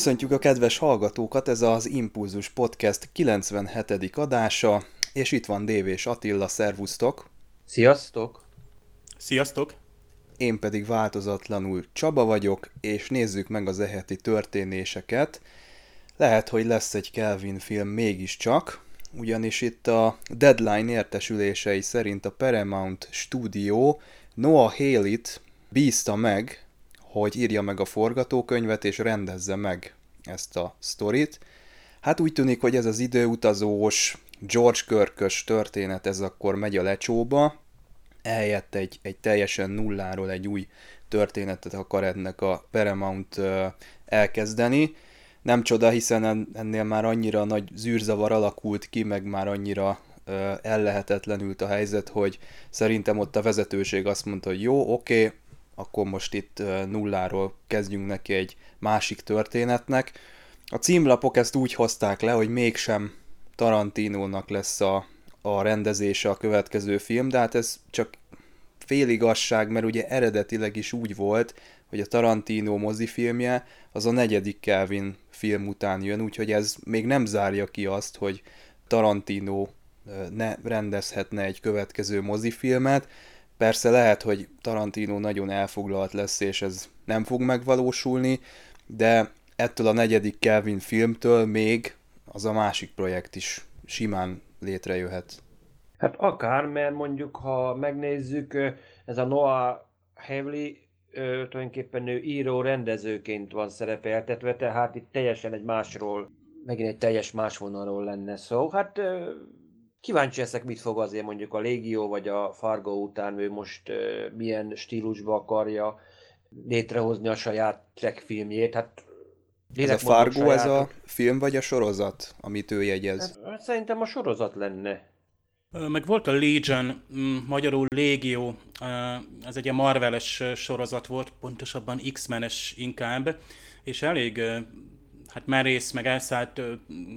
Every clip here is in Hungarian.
Köszöntjük a kedves hallgatókat, ez az Impulzus Podcast 97. adása, és itt van Dév és Attila, szervusztok! Sziasztok! Sziasztok! Én pedig változatlanul Csaba vagyok, és nézzük meg az eheti történéseket. Lehet, hogy lesz egy Kelvin film mégiscsak, ugyanis itt a Deadline értesülései szerint a Paramount Studio Noah Haley-t bízta meg, hogy írja meg a forgatókönyvet és rendezze meg ezt a sztorit. Hát úgy tűnik, hogy ez az időutazós, George Körkös történet, ez akkor megy a lecsóba, ehelyett egy, egy teljesen nulláról egy új történetet akar ennek a Paramount elkezdeni. Nem csoda, hiszen ennél már annyira nagy zűrzavar alakult ki, meg már annyira ellehetetlenült a helyzet, hogy szerintem ott a vezetőség azt mondta, hogy jó, oké, akkor most itt nulláról kezdjünk neki egy másik történetnek. A címlapok ezt úgy hozták le, hogy mégsem Tarantinónak lesz a, a rendezése a következő film, de hát ez csak féligasság, mert ugye eredetileg is úgy volt, hogy a Tarantino mozifilmje az a negyedik Kelvin film után jön, úgyhogy ez még nem zárja ki azt, hogy Tarantino ne rendezhetne egy következő mozifilmet, Persze lehet, hogy Tarantino nagyon elfoglalt lesz, és ez nem fog megvalósulni, de ettől a negyedik Kelvin filmtől még az a másik projekt is simán létrejöhet. Hát akár, mert mondjuk, ha megnézzük, ez a Noah Hawley tulajdonképpen ő író rendezőként van szerepeltetve, tehát itt teljesen egy másról, megint egy teljes más vonalról lenne szó. Hát Kíváncsi leszek, mit fog azért mondjuk a Légió vagy a Fargo után ő most uh, milyen stílusba akarja létrehozni a saját Trek filmjét. Hát ez a Fargo, ez a film vagy a sorozat, amit ő jegyez? Hát, szerintem a sorozat lenne. Meg volt a Legion, magyarul Légió, ez egy ilyen Marveles sorozat volt, pontosabban X-menes inkább, és elég hát merész, meg elszállt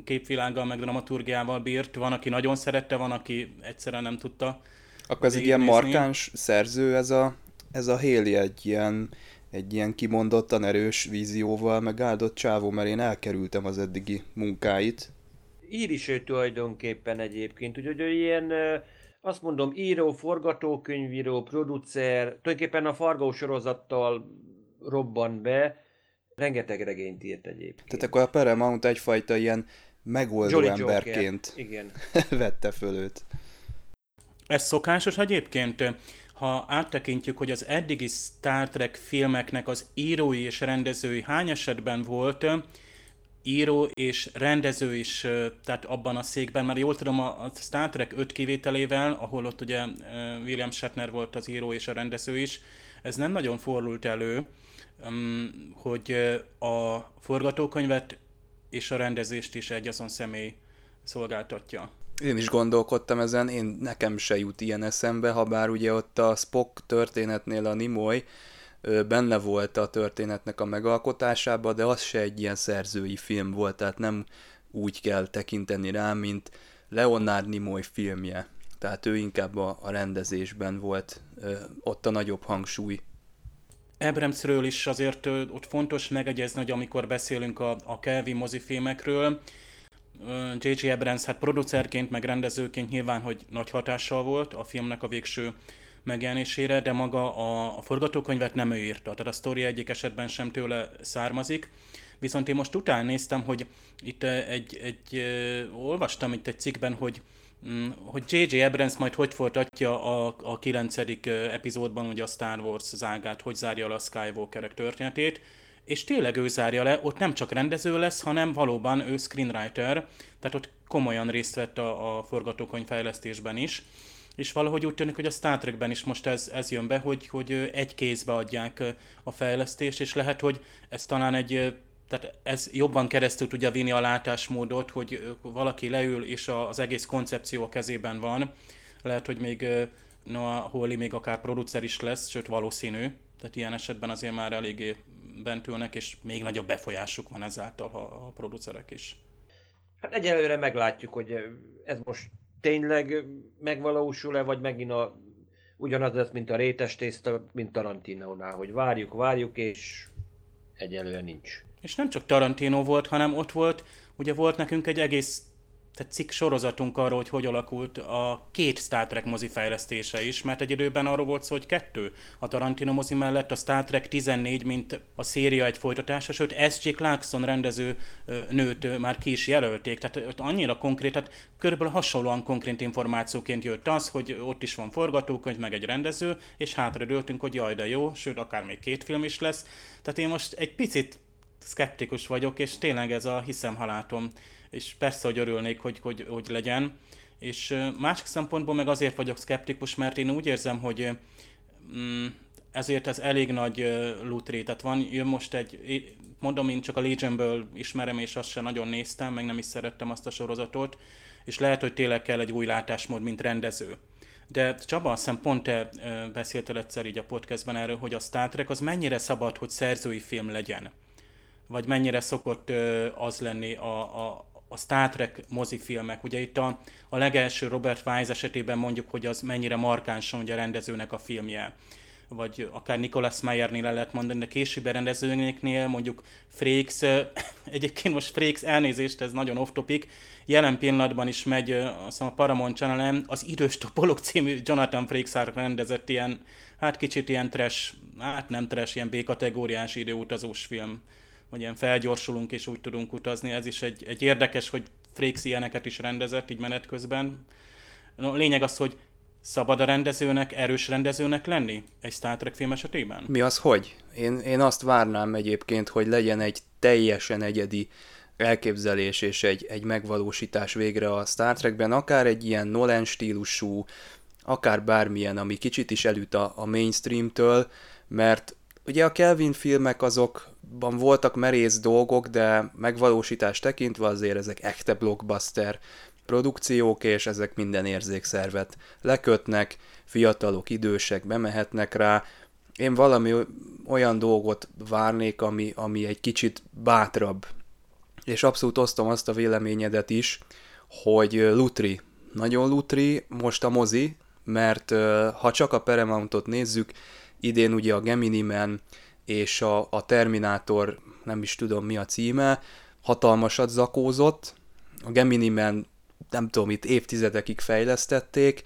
képvilággal, meg dramaturgiával bírt. Van, aki nagyon szerette, van, aki egyszerűen nem tudta. Akkor ez egy ilyen markáns szerző, ez a, ez a Héli egy ilyen, egy ilyen kimondottan erős vízióval megáldott csávó, mert én elkerültem az eddigi munkáit. Ír is ő tulajdonképpen egyébként, úgyhogy ő ilyen, azt mondom, író, forgatókönyvíró, producer, tulajdonképpen a Fargo sorozattal robban be, Rengeteg regényt írt egyébként. Tehát akkor a Paramount egyfajta ilyen megoldó Jolly emberként Igen. vette föl őt. Ez szokásos egyébként, ha áttekintjük, hogy az eddigi Star Trek filmeknek az írói és rendezői hány esetben volt író és rendező is, tehát abban a székben, mert jól tudom, a Star Trek 5 kivételével, ahol ott ugye William Shatner volt az író és a rendező is, ez nem nagyon fordult elő, hogy a forgatókönyvet és a rendezést is egy azon személy szolgáltatja. Én is gondolkodtam ezen, én nekem se jut ilyen eszembe, ha bár ugye ott a Spock történetnél a Nimoy benne volt a történetnek a megalkotásába, de az se egy ilyen szerzői film volt, tehát nem úgy kell tekinteni rá, mint Leonard Nimoy filmje. Tehát ő inkább a, rendezésben volt ott a nagyobb hangsúly Abramsről is azért ott fontos megegyezni, hogy amikor beszélünk a, a Kelvin mozifilmekről, J.J. Abrams hát producerként, meg rendezőként nyilván, hogy nagy hatással volt a filmnek a végső megjelenésére, de maga a, a forgatókönyvet nem ő írta, tehát a sztori egyik esetben sem tőle származik. Viszont én most után néztem, hogy itt egy, egy, olvastam itt egy cikkben, hogy hogy J.J. Abrams majd hogy folytatja a, a 9. epizódban ugye a Star Wars zágát, hogy zárja le a Skywalkerek történetét, és tényleg ő zárja le, ott nem csak rendező lesz, hanem valóban ő screenwriter, tehát ott komolyan részt vett a, a forgatókönyv fejlesztésben is, és valahogy úgy tűnik, hogy a Star Trekben is most ez, ez jön be, hogy, hogy egy kézbe adják a fejlesztést, és lehet, hogy ez talán egy tehát ez jobban keresztül tudja vinni a látásmódot, hogy valaki leül, és az egész koncepció a kezében van. Lehet, hogy még Noah Hawley még akár producer is lesz, sőt valószínű. Tehát ilyen esetben azért már eléggé bent ülnek, és még nagyobb befolyásuk van ezáltal a, a producerek is. Hát egyelőre meglátjuk, hogy ez most tényleg megvalósul-e, vagy megint a, ugyanaz lesz, mint a rétes tészta, mint Tarantinónál, hogy várjuk, várjuk, és egyelőre nincs. És nem csak Tarantino volt, hanem ott volt, ugye volt nekünk egy egész tehát cikk sorozatunk arról, hogy hogy alakult a két Star Trek mozi fejlesztése is, mert egy időben arról volt szó, hogy kettő. A Tarantino mozi mellett a Star Trek 14, mint a széria egy folytatása, sőt S.J. Clarkson rendező nőt már ki is jelölték, tehát annyira konkrét, tehát körülbelül hasonlóan konkrét információként jött az, hogy ott is van forgatókönyv, meg egy rendező, és hátra dőltünk, hogy jaj, de jó, sőt, akár még két film is lesz. Tehát én most egy picit szkeptikus vagyok, és tényleg ez a hiszem halátom és persze, hogy örülnék, hogy, hogy, hogy legyen. És másik szempontból meg azért vagyok szkeptikus, mert én úgy érzem, hogy mm, ezért ez elég nagy loot tehát van, jön most egy, mondom, én csak a Legionből ismerem, és azt sem nagyon néztem, meg nem is szerettem azt a sorozatot, és lehet, hogy tényleg kell egy új látásmód, mint rendező. De Csaba, azt hiszem pont te beszéltél egyszer így a podcastben erről, hogy a Star Trek az mennyire szabad, hogy szerzői film legyen? Vagy mennyire szokott az lenni a, a, a Star Trek mozifilmek. Ugye itt a, a legelső Robert Wise esetében mondjuk, hogy az mennyire markánsan ugye a rendezőnek a filmje. Vagy akár Nicholas Meyernél le lehet mondani, de későbbi rendezőnéknél mondjuk Frakes, egyébként most Frakes elnézést, ez nagyon off-topic, jelen pillanatban is megy azt a Paramount channel az Idős Topolog című Jonathan Frakes rendezett ilyen, hát kicsit ilyen trash, hát nem trash, ilyen B-kategóriás időutazós film hogy ilyen felgyorsulunk és úgy tudunk utazni. Ez is egy, egy érdekes, hogy Frakes ilyeneket is rendezett így menet közben. No, lényeg az, hogy szabad a rendezőnek, erős rendezőnek lenni egy Star Trek film esetében? Mi az, hogy? Én, én azt várnám egyébként, hogy legyen egy teljesen egyedi elképzelés és egy, egy megvalósítás végre a Star Trekben, akár egy ilyen Nolan stílusú, akár bármilyen, ami kicsit is elüt a, a mainstreamtől, mert ugye a Kelvin filmek azokban voltak merész dolgok, de megvalósítás tekintve azért ezek echte blockbuster produkciók, és ezek minden érzékszervet lekötnek, fiatalok, idősek bemehetnek rá. Én valami olyan dolgot várnék, ami, ami egy kicsit bátrabb. És abszolút osztom azt a véleményedet is, hogy Lutri, nagyon Lutri most a mozi, mert ha csak a Paramountot nézzük, idén ugye a Gemini Man és a, a Terminátor, nem is tudom mi a címe, hatalmasat zakózott, a Gemini Man nem tudom, itt évtizedekig fejlesztették,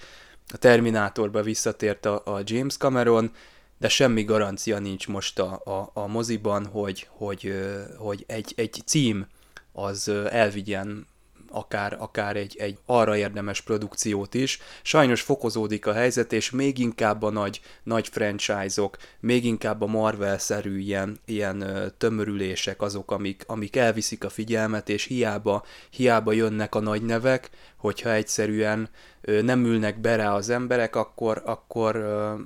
a Terminátorba visszatért a, a James Cameron, de semmi garancia nincs most a, a, a moziban, hogy, hogy, hogy egy, egy cím az elvigyen akár, akár egy, egy arra érdemes produkciót is. Sajnos fokozódik a helyzet, és még inkább a nagy, nagy franchise-ok, még inkább a Marvel-szerű ilyen, ilyen tömörülések azok, amik, amik elviszik a figyelmet, és hiába, hiába jönnek a nagy nevek, hogyha egyszerűen nem ülnek be rá az emberek, akkor, akkor,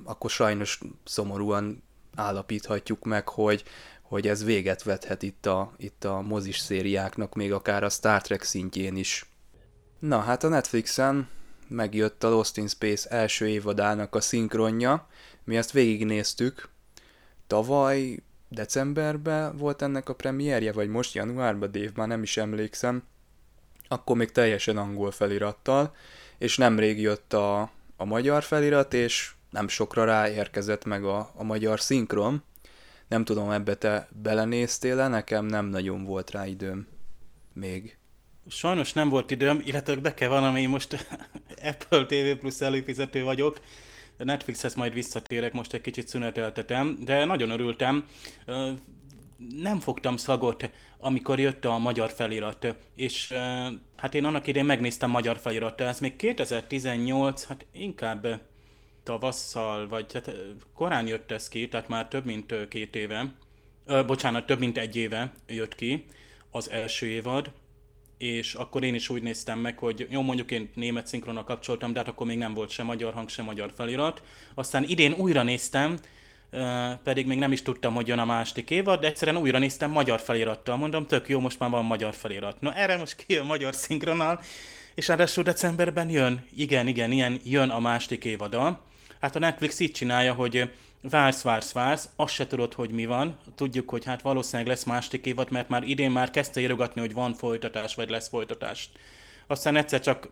akkor sajnos szomorúan állapíthatjuk meg, hogy, hogy ez véget vethet itt a, itt a mozis szériáknak, még akár a Star Trek szintjén is. Na, hát a Netflixen megjött a Lost in Space első évadának a szinkronja, mi ezt végignéztük. Tavaly decemberben volt ennek a premierje, vagy most januárban, Dave, már nem is emlékszem. Akkor még teljesen angol felirattal, és nemrég jött a, a magyar felirat, és nem sokra ráérkezett meg a, a magyar szinkron, nem tudom, ebbe te belenéztél-e, nekem nem nagyon volt rá időm még. Sajnos nem volt időm, illetve be kell valami, most Apple TV Plus előfizető vagyok, Netflixhez majd visszatérek, most egy kicsit szüneteltetem, de nagyon örültem. nem fogtam szagot, amikor jött a magyar felirat, és hát én annak idén megnéztem magyar felirattal, ez még 2018, hát inkább tavasszal, vagy hát korán jött ez ki, tehát már több mint két éve, ö, bocsánat, több mint egy éve jött ki az első évad, és akkor én is úgy néztem meg, hogy jó, mondjuk én német szinkronnal kapcsoltam, de hát akkor még nem volt se magyar hang, se magyar felirat. Aztán idén újra néztem, pedig még nem is tudtam, hogy jön a második évad, de egyszerűen újra néztem magyar felirattal. Mondom, tök jó, most már van magyar felirat. Na erre most kijön magyar szinkronnal, és ráadásul decemberben jön, igen, igen, ilyen jön a második évada. Hát a Netflix így csinálja, hogy vársz, vársz, vársz, azt se tudod, hogy mi van. Tudjuk, hogy hát valószínűleg lesz második évad, mert már idén már kezdte írogatni, hogy van folytatás, vagy lesz folytatás. Aztán egyszer csak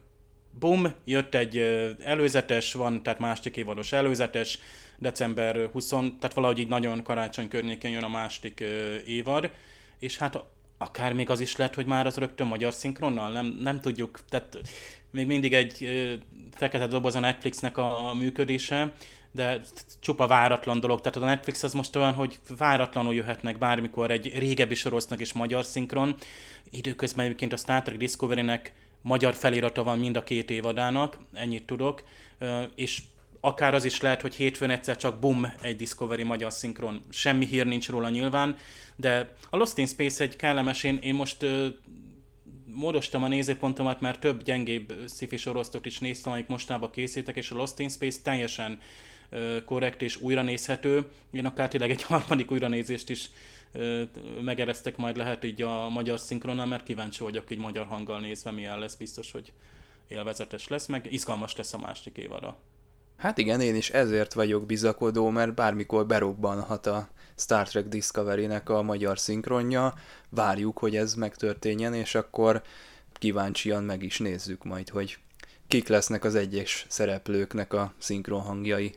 bum, jött egy előzetes, van, tehát második évados előzetes, december 20, tehát valahogy így nagyon karácsony környékén jön a második évad, és hát akár még az is lehet, hogy már az rögtön magyar szinkronnal, nem, nem tudjuk, tehát még mindig egy fekete doboz a Netflixnek a, működése, de csupa váratlan dolog. Tehát a Netflix az most olyan, hogy váratlanul jöhetnek bármikor egy régebbi sorozatnak is magyar szinkron. Időközben egyébként a Star Trek Discovery-nek magyar felirata van mind a két évadának, ennyit tudok, és akár az is lehet, hogy hétfőn egyszer csak bum, egy Discovery magyar szinkron. Semmi hír nincs róla nyilván, de a Lost in Space egy kellemes, én, én most módostam a nézőpontomat, mert több gyengébb sci sorosztot is néztem, amik mostában készítek, és a Lost in Space teljesen korrekt és újra nézhető. Én akár tényleg egy harmadik újranézést is megereztek majd lehet így a magyar szinkronnal, mert kíváncsi vagyok így magyar hanggal nézve, milyen lesz, biztos, hogy élvezetes lesz, meg izgalmas lesz a másik évada. Hát igen, én is ezért vagyok bizakodó, mert bármikor berobbanhat a Star Trek Discovery-nek a magyar szinkronja, várjuk, hogy ez megtörténjen, és akkor kíváncsian meg is nézzük majd, hogy kik lesznek az egyes szereplőknek a szinkron hangjai.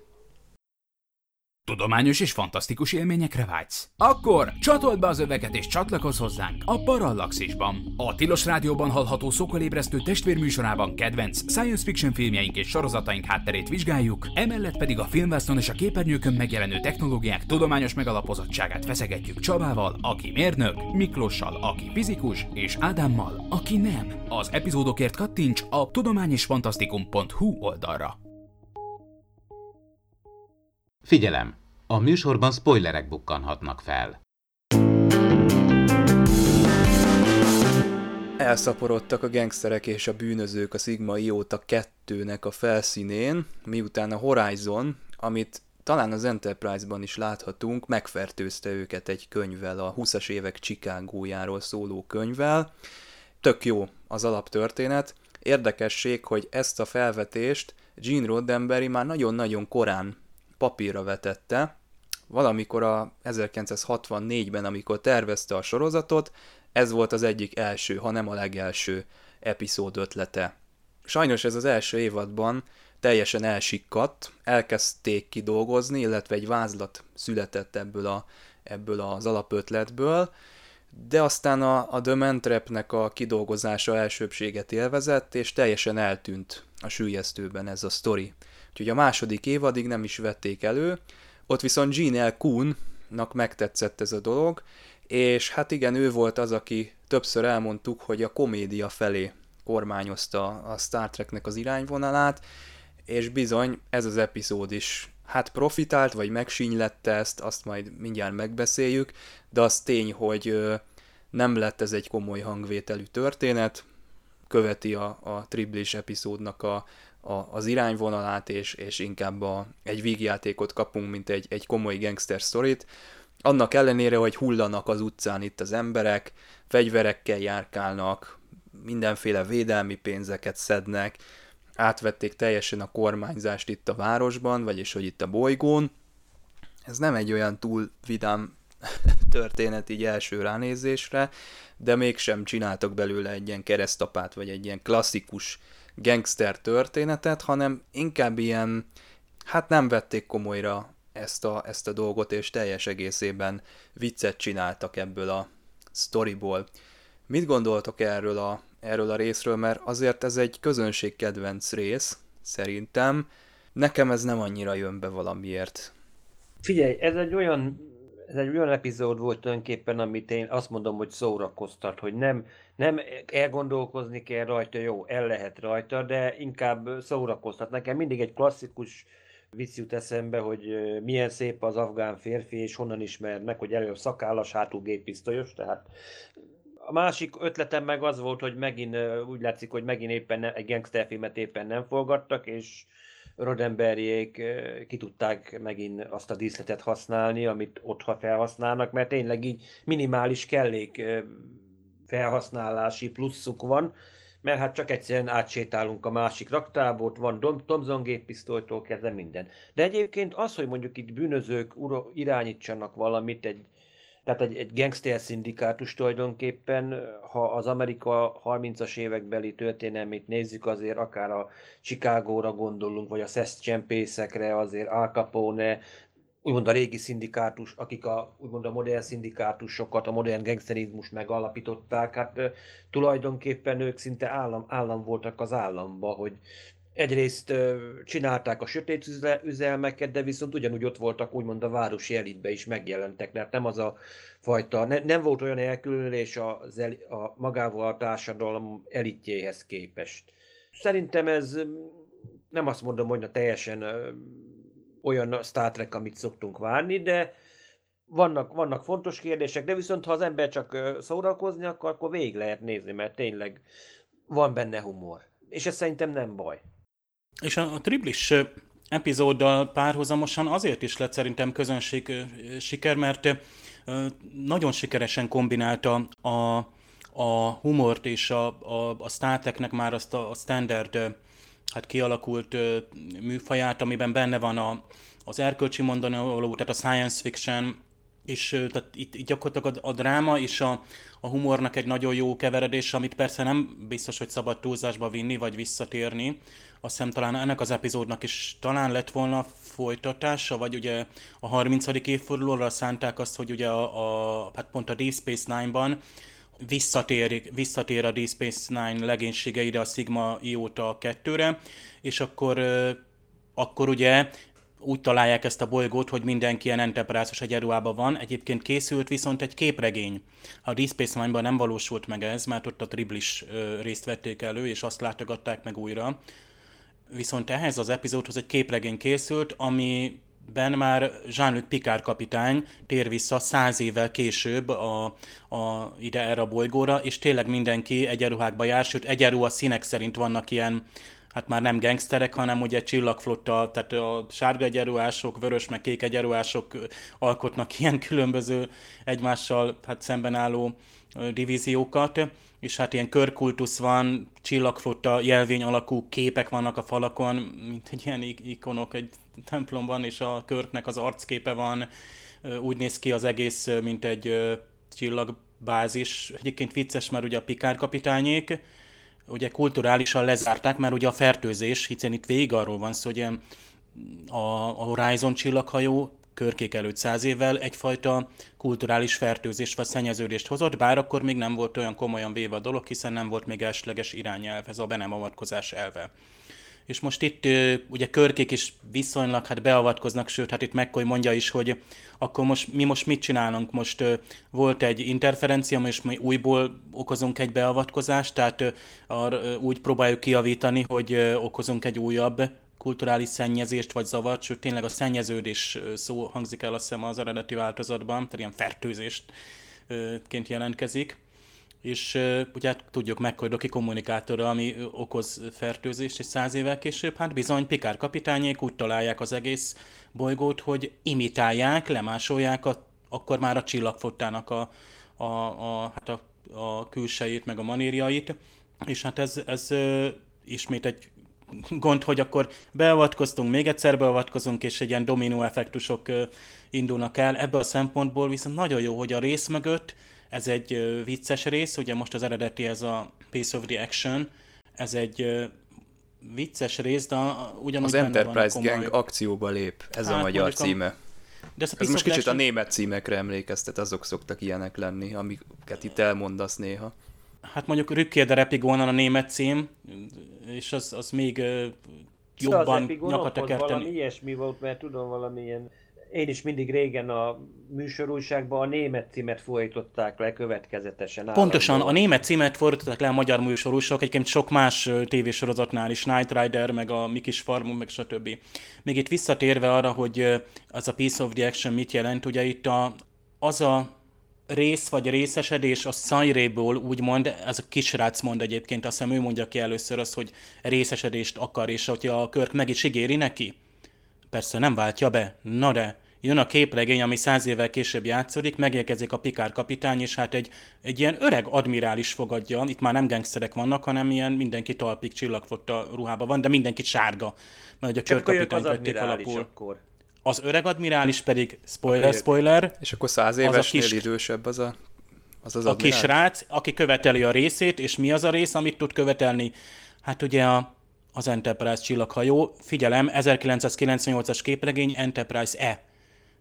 Tudományos és fantasztikus élményekre vágysz? Akkor csatold be az öveket és csatlakozz hozzánk a Parallaxisban. A Tilos Rádióban hallható szokolébresztő testvérműsorában kedvenc science fiction filmjeink és sorozataink hátterét vizsgáljuk, emellett pedig a filmvásznon és a képernyőkön megjelenő technológiák tudományos megalapozottságát feszegetjük Csabával, aki mérnök, Miklossal, aki fizikus, és Ádámmal, aki nem. Az epizódokért kattints a tudományosfantasztikum.hu oldalra. Figyelem! A műsorban spoilerek bukkanhatnak fel. Elszaporodtak a gengszterek és a bűnözők a Sigma Ióta 2-nek a felszínén, miután a Horizon, amit talán az Enterprise-ban is láthatunk, megfertőzte őket egy könyvvel, a 20-as évek Chicagójáról szóló könyvvel. Tök jó az alaptörténet. Érdekesség, hogy ezt a felvetést Gene Roddenberry már nagyon-nagyon korán papírra vetette, valamikor a 1964-ben, amikor tervezte a sorozatot, ez volt az egyik első, ha nem a legelső epizód ötlete. Sajnos ez az első évadban teljesen elsikkadt, elkezdték kidolgozni, illetve egy vázlat született ebből, a, ebből az alapötletből, de aztán a, a The Mantrapnek a kidolgozása elsőbséget élvezett, és teljesen eltűnt a sűjesztőben ez a sztori. Úgyhogy a második évadig nem is vették elő, ott viszont Gene L. Kuhn-nak megtetszett ez a dolog, és hát igen, ő volt az, aki többször elmondtuk, hogy a komédia felé kormányozta a Star Treknek az irányvonalát, és bizony ez az epizód is hát profitált, vagy megsínylette ezt, azt majd mindjárt megbeszéljük, de az tény, hogy nem lett ez egy komoly hangvételű történet, követi a, a triblis epizódnak a, a, az irányvonalát, és, és inkább a, egy vígjátékot kapunk, mint egy, egy komoly gangster sztorit. Annak ellenére, hogy hullanak az utcán itt az emberek, fegyverekkel járkálnak, mindenféle védelmi pénzeket szednek, átvették teljesen a kormányzást itt a városban, vagyis hogy itt a bolygón. Ez nem egy olyan túl vidám történet így első ránézésre, de mégsem csináltak belőle egy ilyen keresztapát, vagy egy ilyen klasszikus gangster történetet, hanem inkább ilyen, hát nem vették komolyra ezt a, ezt a dolgot, és teljes egészében viccet csináltak ebből a storyból. Mit gondoltok erről a, erről a részről, mert azért ez egy közönségkedvenc rész, szerintem. Nekem ez nem annyira jön be valamiért. Figyelj, ez egy olyan ez egy olyan epizód volt tulajdonképpen, amit én azt mondom, hogy szórakoztat, hogy nem, nem elgondolkozni kell rajta, jó, el lehet rajta, de inkább szórakoztat. Nekem mindig egy klasszikus vicc jut eszembe, hogy milyen szép az afgán férfi, és honnan ismernek, hogy előbb szakállas, hátul géppisztolyos, tehát a másik ötletem meg az volt, hogy megint úgy látszik, hogy megint éppen ne, egy gangsterfilmet éppen nem forgattak, és Roddenberryék ki tudták megint azt a díszletet használni, amit ott felhasználnak, mert tényleg így minimális kellék felhasználási pluszuk van, mert hát csak egyszerűen átsétálunk a másik raktábort, van Thomson géppisztolytól kezdve minden. De egyébként az, hogy mondjuk itt bűnözők irányítsanak valamit, egy, tehát egy, egy gangster szindikátus tulajdonképpen, ha az Amerika 30-as évekbeli történelmét nézzük, azért akár a Chicagóra gondolunk, vagy a Szeszt csempészekre, azért Al Capone, úgymond a régi szindikátus, akik a, úgymond a modern szindikátusokat, a modern gangsterizmus megalapították, hát tulajdonképpen ők szinte állam, állam voltak az államba, hogy egyrészt csinálták a sötét üzelmeket, de viszont ugyanúgy ott voltak úgymond a városi elitbe is megjelentek, mert nem az a fajta, ne, nem volt olyan elkülönülés el, a magával a társadalom elitjéhez képest. Szerintem ez nem azt mondom, hogy na teljesen olyan Star Trek, amit szoktunk várni, de vannak, vannak fontos kérdések, de viszont ha az ember csak szórakozni akar, akkor végig lehet nézni, mert tényleg van benne humor. És ez szerintem nem baj. És a, a triplis epizóddal párhuzamosan azért is lett szerintem közönség siker, mert nagyon sikeresen kombinálta a, a humort és a, a, a Star Treknek már azt a, a standard hát kialakult műfaját, amiben benne van a, az erkölcsi mondani való, tehát a science fiction, és tehát itt, itt gyakorlatilag a, a dráma és a, a humornak egy nagyon jó keveredés, amit persze nem biztos, hogy szabad túlzásba vinni, vagy visszatérni. Azt hiszem talán ennek az epizódnak is talán lett volna folytatása, vagy ugye a 30. évfordulóra szánták azt, hogy ugye a, a hát pont a Deep Space Nine-ban visszatér, visszatér a Deep Space Nine legénységeire a Sigma Ióta 2-re, és akkor, akkor ugye úgy találják ezt a bolygót, hogy mindenki ilyen enterprise-os egyenruhában van. Egyébként készült viszont egy képregény. A Deep Space Nine-ban nem valósult meg ez, mert ott a Triblis részt vették elő, és azt látogatták meg újra. Viszont ehhez az epizódhoz egy képregény készült, ami ben már Jean-Luc Picard kapitány tér vissza száz évvel később a, a, ide erre a bolygóra, és tényleg mindenki egyenruhákba jár, sőt egyenruha színek szerint vannak ilyen hát már nem gangsterek, hanem ugye csillagflotta, tehát a sárga egyenruhások, vörös meg kék egyenruhások alkotnak ilyen különböző egymással hát szemben álló divíziókat, és hát ilyen körkultusz van, csillagflotta jelvény alakú képek vannak a falakon, mint egy ilyen ikonok egy templomban, és a körknek az arcképe van, úgy néz ki az egész, mint egy csillagbázis. Egyébként vicces, mert ugye a Pikár kapitányék, ugye kulturálisan lezárták, mert ugye a fertőzés, hiszen itt végig arról van szó, hogy a Horizon csillaghajó körkék előtt száz évvel egyfajta kulturális fertőzést vagy szennyeződést hozott, bár akkor még nem volt olyan komolyan véve a dolog, hiszen nem volt még elsőleges irányelv, ez a be nem avatkozás elve. És most itt ugye körkék is viszonylag hát beavatkoznak, sőt, hát itt McCoy mondja is, hogy akkor most mi most mit csinálunk? Most volt egy interferencia, most mi újból okozunk egy beavatkozást, tehát úgy próbáljuk kiavítani, hogy okozunk egy újabb kulturális szennyezést vagy zavart, sőt tényleg a szennyeződés szó hangzik el azt hiszem az eredeti változatban, tehát ilyen fertőzésként jelentkezik. És ugye hát tudjuk meg, hogy Doki kommunikátora, ami okoz fertőzést, és száz évvel később, hát bizony Pikár kapitányék úgy találják az egész bolygót, hogy imitálják, lemásolják a, akkor már a csillagfottának a, a, a, hát a, a külsejét, meg a manírjait, és hát ez, ez ismét egy gond, hogy akkor beavatkoztunk, még egyszer beavatkozunk, és egy ilyen dominó effektusok indulnak el. Ebből a szempontból viszont nagyon jó, hogy a rész mögött ez egy vicces rész, ugye most az eredeti ez a Piece of the Action, ez egy vicces rész, de ugyanúgy Az Enterprise Gang akcióba lép, ez hát, a magyar címe. A... De ez, a ez most kicsit a német címekre emlékeztet, azok szoktak ilyenek lenni, amiket itt elmondasz néha hát mondjuk Rückkehr der Epigonon a német cím, és az, az még jobban nyakat tekerteni. Valami ilyesmi volt, mert tudom valamilyen én is mindig régen a műsorúságban a német címet fordították le következetesen. Pontosan, állandóan. a német címet fordították le a magyar műsorúsok, egyébként sok más tévésorozatnál is, Night Rider, meg a Mikis Farmon, meg stb. Még itt visszatérve arra, hogy az a Piece of the Action mit jelent, ugye itt a, az a rész vagy részesedés a Szajréból úgymond, ez a kisrác mond egyébként, azt hiszem ő mondja ki először azt, hogy részesedést akar, és hogyha a Körk meg is ígéri neki, persze nem váltja be, na de jön a képregény, ami száz évvel később játszódik, megérkezik a Pikár kapitány, és hát egy, egy ilyen öreg admirális fogadja, itt már nem gangsterek vannak, hanem ilyen mindenki talpig csillagfotta ruhába van, de mindenki sárga, mert a körkapitány vették alapul. Akkor. Az öreg admirális pedig, spoiler, spoiler. És akkor száz évesnél kis, idősebb az a az az A kis rác, aki követeli a részét, és mi az a rész, amit tud követelni? Hát ugye a, az Enterprise csillaghajó, figyelem, 1998-as képregény Enterprise E.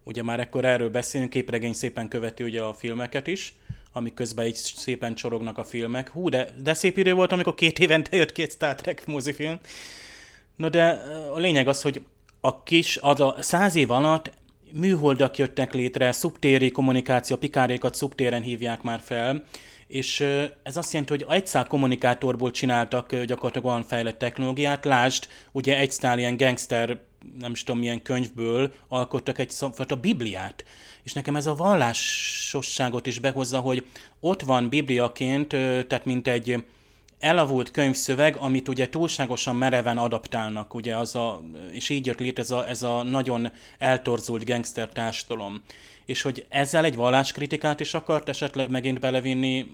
Ugye már ekkor erről beszélünk, képregény szépen követi ugye a filmeket is, amik közben így szépen csorognak a filmek. Hú, de, de szép idő volt, amikor két évente jött két Star Trek mozifilm. No de a lényeg az, hogy a kis, az a száz év alatt műholdak jöttek létre, szubtéri kommunikáció, pikárékat szubtéren hívják már fel, és ez azt jelenti, hogy egy szál kommunikátorból csináltak gyakorlatilag olyan fejlett technológiát, lásd, ugye egy szál ilyen gangster, nem is tudom milyen könyvből alkottak egy a Bibliát. És nekem ez a vallásosságot is behozza, hogy ott van Bibliaként, tehát mint egy elavult könyvszöveg, amit ugye túlságosan mereven adaptálnak, ugye az a, és így jött létre ez a, ez a nagyon eltorzult gangster társadalom. És hogy ezzel egy valláskritikát is akart esetleg megint belevinni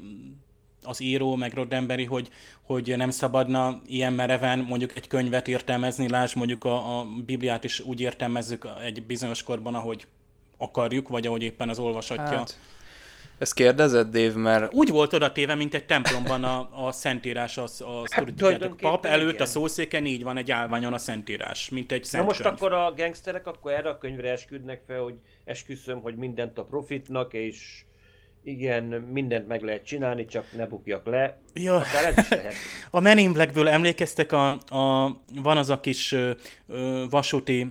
az író, meg Roddenberry, hogy, hogy nem szabadna ilyen mereven mondjuk egy könyvet értelmezni, lásd mondjuk a, a Bibliát is úgy értelmezzük egy bizonyos korban, ahogy akarjuk, vagy ahogy éppen az olvasatja. Hát ezt kérdezed, Dave, mert... Úgy volt oda téve, mint egy templomban a, a szentírás, a, a, hát, a pap előtt igen. a szószéken így van egy állványon a szentírás, mint egy szent Na most könyv. akkor a gangsterek akkor erre a könyvre esküdnek fel, hogy esküszöm, hogy mindent a profitnak, és igen, mindent meg lehet csinálni, csak ne bukjak le. Ja. Akár ez is lehet. A Men in Blackből emlékeztek, a, a, van az a kis ö, vasúti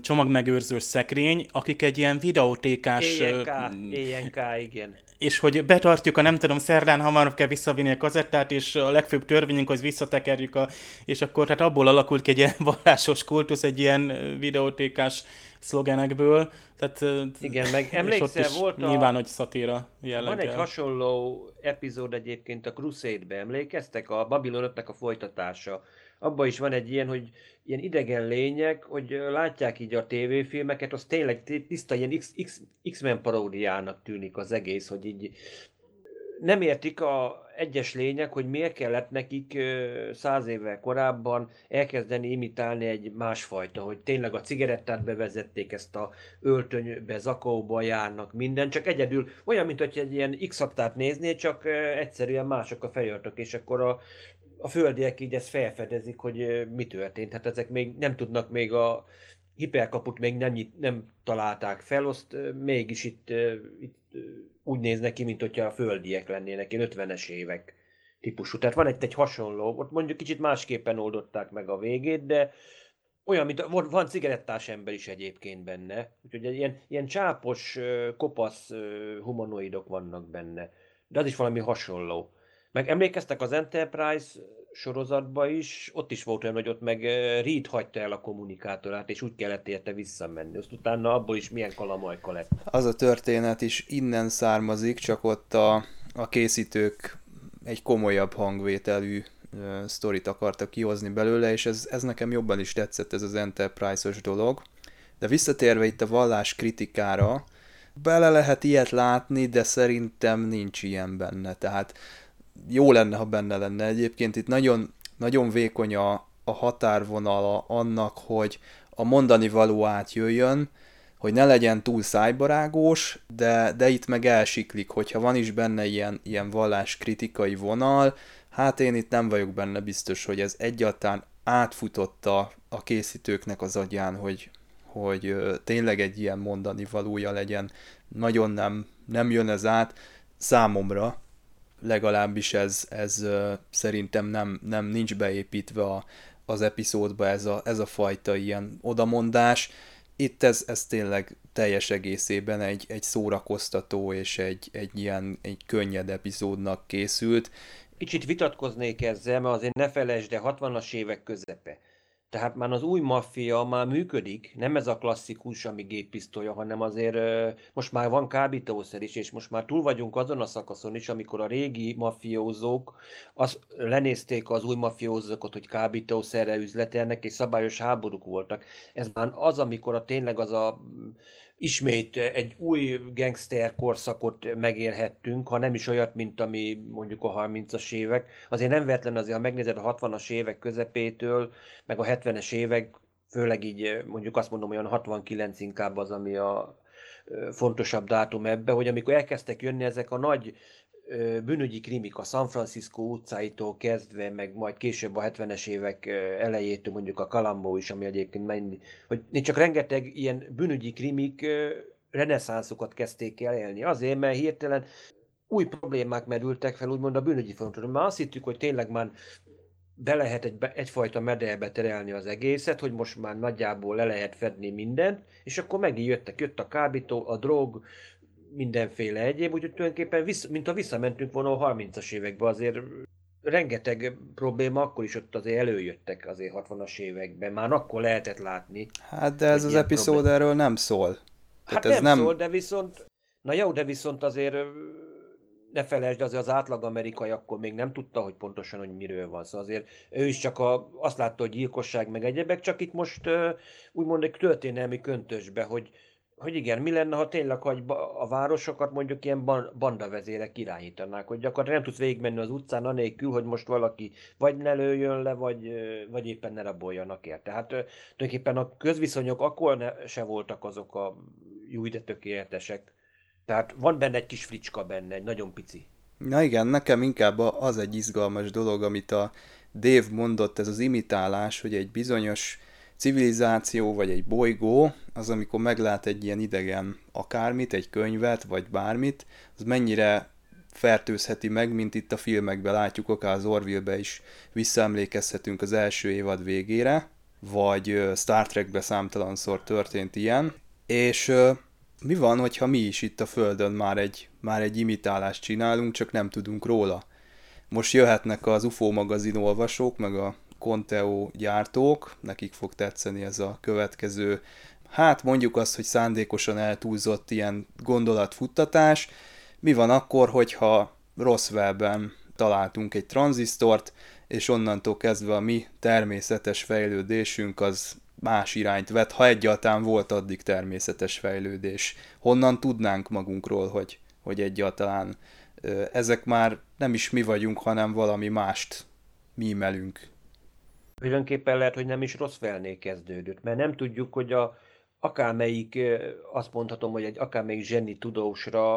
csomagmegőrző szekrény, akik egy ilyen videótékás... ENK, ENK, igen. És hogy betartjuk a nem tudom, szerdán hamarabb kell visszavinni a kazettát, és a legfőbb törvényünk, hogy visszatekerjük a... És akkor tehát abból alakult ki egy ilyen vallásos kultusz, egy ilyen videótékás szlogenekből. Tehát, Igen, meg emlékszel, volt a... Nyilván, hogy szatíra jelleggel. Van egy hasonló epizód egyébként a Crusade-be, emlékeztek? A Babylon 5 a folytatása abban is van egy ilyen, hogy ilyen idegen lények, hogy látják így a tévéfilmeket, az tényleg tiszta ilyen X-Men paródiának tűnik az egész, hogy így nem értik a egyes lények, hogy miért kellett nekik száz évvel korábban elkezdeni imitálni egy másfajta, hogy tényleg a cigarettát bevezették, ezt a öltönybe, zakóba járnak, minden, csak egyedül olyan, mint hogy egy ilyen x nézné, csak egyszerűen mások a fejöltök, és akkor a a földiek így ezt felfedezik, hogy mi történt. Hát ezek még nem tudnak még a hiperkaput még nem, nem találták fel, azt mégis itt, itt úgy néznek ki, mint hogyha a földiek lennének, én 50-es évek típusú. Tehát van egy, egy hasonló, ott mondjuk kicsit másképpen oldották meg a végét, de olyan, mint van cigarettás ember is egyébként benne, úgyhogy ilyen, ilyen csápos, kopasz humanoidok vannak benne. De az is valami hasonló. Meg emlékeztek az Enterprise sorozatba is, ott is volt olyan, hogy ott meg Reed hagyta el a kommunikátorát, és úgy kellett érte visszamenni. Azt utána abból is milyen kalamajka lett. Az a történet is innen származik, csak ott a, a készítők egy komolyabb hangvételű uh, sztorit akartak kihozni belőle, és ez, ez nekem jobban is tetszett, ez az Enterprise-os dolog. De visszatérve itt a vallás kritikára, bele lehet ilyet látni, de szerintem nincs ilyen benne. Tehát jó lenne, ha benne lenne. Egyébként itt nagyon, nagyon vékony a, a határvonala annak, hogy a mondani való átjöjjön, hogy ne legyen túl szájbarágós, de, de itt meg elsiklik, hogyha van is benne ilyen, ilyen valláskritikai vonal, hát én itt nem vagyok benne biztos, hogy ez egyáltalán átfutotta a készítőknek az agyán, hogy, hogy tényleg egy ilyen mondani valója legyen. Nagyon nem, nem jön ez át számomra, legalábbis ez, ez szerintem nem, nem nincs beépítve a, az epizódba ez a, ez a fajta ilyen odamondás. itt ez, ez tényleg teljes egészében egy, egy szórakoztató és egy, egy ilyen egy könnyed epizódnak készült. Kicsit vitatkoznék ezzel, mert azért ne felejtsd, de 60-as évek közepe. Tehát már az új maffia már működik, nem ez a klasszikus, ami géppisztolya, hanem azért most már van kábítószer is, és most már túl vagyunk azon a szakaszon is, amikor a régi mafiózók az, lenézték az új mafiózókat, hogy kábítószerre üzletelnek, és szabályos háborúk voltak. Ez már az, amikor a tényleg az a ismét egy új gangster korszakot megélhettünk, ha nem is olyat, mint ami mondjuk a 30-as évek. Azért nem véletlen azért, ha megnézed a 60-as évek közepétől, meg a 70-es évek, főleg így mondjuk azt mondom, olyan 69 inkább az, ami a fontosabb dátum ebbe, hogy amikor elkezdtek jönni ezek a nagy bűnügyi krimik a San Francisco utcáitól kezdve, meg majd később a 70-es évek elejétől mondjuk a Kalambó is, ami egyébként menni, hogy csak rengeteg ilyen bűnügyi krimik reneszánszokat kezdték el élni. Azért, mert hirtelen új problémák merültek fel, úgymond a bűnügyi fronton. Már azt hittük, hogy tényleg már be lehet egy, egyfajta medelbe terelni az egészet, hogy most már nagyjából le lehet fedni mindent, és akkor megint jöttek, jött a kábító, a drog, mindenféle egyéb, úgyhogy tulajdonképpen vissza, mint a visszamentünk volna a 30-as évekbe, azért rengeteg probléma akkor is ott azért előjöttek azért 60-as években, már akkor lehetett látni. Hát de ez az epizód probléma. erről nem szól. Hát ez nem, nem szól, de viszont, na jó, de viszont azért ne felejtsd, azért az átlag amerikai akkor még nem tudta, hogy pontosan, hogy miről van szó. Azért ő is csak a, azt látta, hogy gyilkosság meg egyebek, csak itt most úgymond egy történelmi köntösbe, hogy hogy igen, mi lenne, ha tényleg hogy a városokat mondjuk ilyen bandavezérek irányítanák, hogy gyakorlatilag nem tudsz végigmenni az utcán anélkül, hogy most valaki vagy ne lőjön le, vagy, vagy éppen ne raboljanak el. Tehát tulajdonképpen a közviszonyok akkor ne, se voltak azok a jó de tökéletesek. Tehát van benne egy kis fricska benne, egy nagyon pici. Na igen, nekem inkább az egy izgalmas dolog, amit a Dave mondott, ez az imitálás, hogy egy bizonyos civilizáció vagy egy bolygó, az amikor meglát egy ilyen idegen akármit, egy könyvet vagy bármit, az mennyire fertőzheti meg, mint itt a filmekben látjuk, akár az Orville-be is visszaemlékezhetünk az első évad végére, vagy Star Trekbe számtalanszor történt ilyen, és mi van, hogyha mi is itt a Földön már egy, már egy imitálást csinálunk, csak nem tudunk róla? Most jöhetnek az UFO magazin olvasók, meg a Conteo gyártók, nekik fog tetszeni ez a következő, hát mondjuk azt, hogy szándékosan eltúlzott ilyen gondolatfuttatás. Mi van akkor, hogyha Roswellben találtunk egy tranzisztort, és onnantól kezdve a mi természetes fejlődésünk az más irányt vett, ha egyáltalán volt addig természetes fejlődés. Honnan tudnánk magunkról, hogy, hogy egyáltalán ezek már nem is mi vagyunk, hanem valami mást mímelünk. Tulajdonképpen lehet, hogy nem is rossz felné kezdődött, mert nem tudjuk, hogy a, akármelyik, azt mondhatom, hogy egy akármelyik zseni tudósra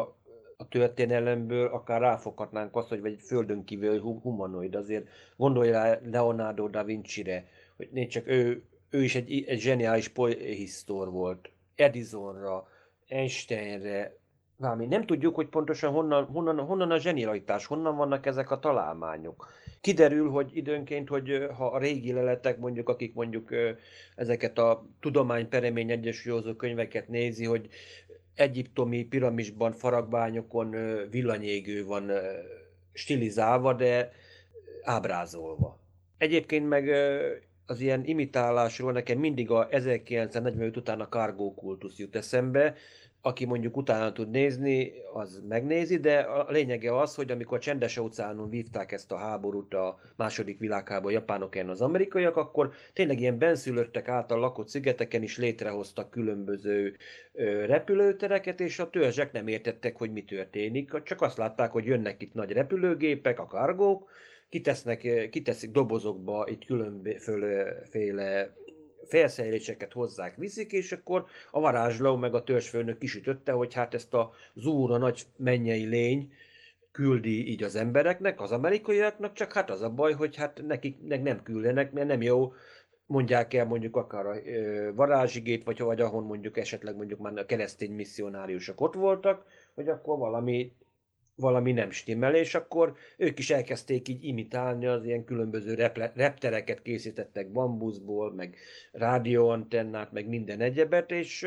a történelemből akár ráfoghatnánk azt, hogy vagy egy földön kívül humanoid. Azért gondolj rá Leonardo da Vinci-re, hogy négy csak ő, ő is egy, egy zseniális polyhisztor volt. Edisonra, Einsteinre, valami. Nem tudjuk, hogy pontosan honnan, honnan, honnan a zsenialitás, honnan vannak ezek a találmányok. Kiderül, hogy időnként, hogy ha a régi leletek, mondjuk akik mondjuk ezeket a tudomány peremény egyesülőző könyveket nézi, hogy egyiptomi piramisban, faragványokon villanyégő van stilizálva, de ábrázolva. Egyébként meg az ilyen imitálásról nekem mindig a 1945 után a cargo jut eszembe, aki mondjuk utána tud nézni, az megnézi, de a lényege az, hogy amikor a csendes óceánon vívták ezt a háborút a második világháború japánok ellen az amerikaiak, akkor tényleg ilyen benszülöttek által lakott szigeteken is létrehoztak különböző repülőtereket, és a törzsek nem értettek, hogy mi történik, csak azt látták, hogy jönnek itt nagy repülőgépek, a kargók, kitesznek, kiteszik dobozokba itt különféle felszereléseket hozzák, viszik, és akkor a varázsló meg a törzsfőnök kisütötte, hogy hát ezt a zúra nagy mennyei lény küldi így az embereknek, az amerikaiaknak, csak hát az a baj, hogy hát nekik nem küldenek, mert nem jó mondják el mondjuk akár a varázsigét, vagy, vagy ahon mondjuk esetleg mondjuk már a keresztény misszionáriusok ott voltak, hogy akkor valami valami nem stimmel, és akkor ők is elkezdték így imitálni az ilyen különböző reple, reptereket készítettek bambuszból, meg rádióantennát, meg minden egyebet, és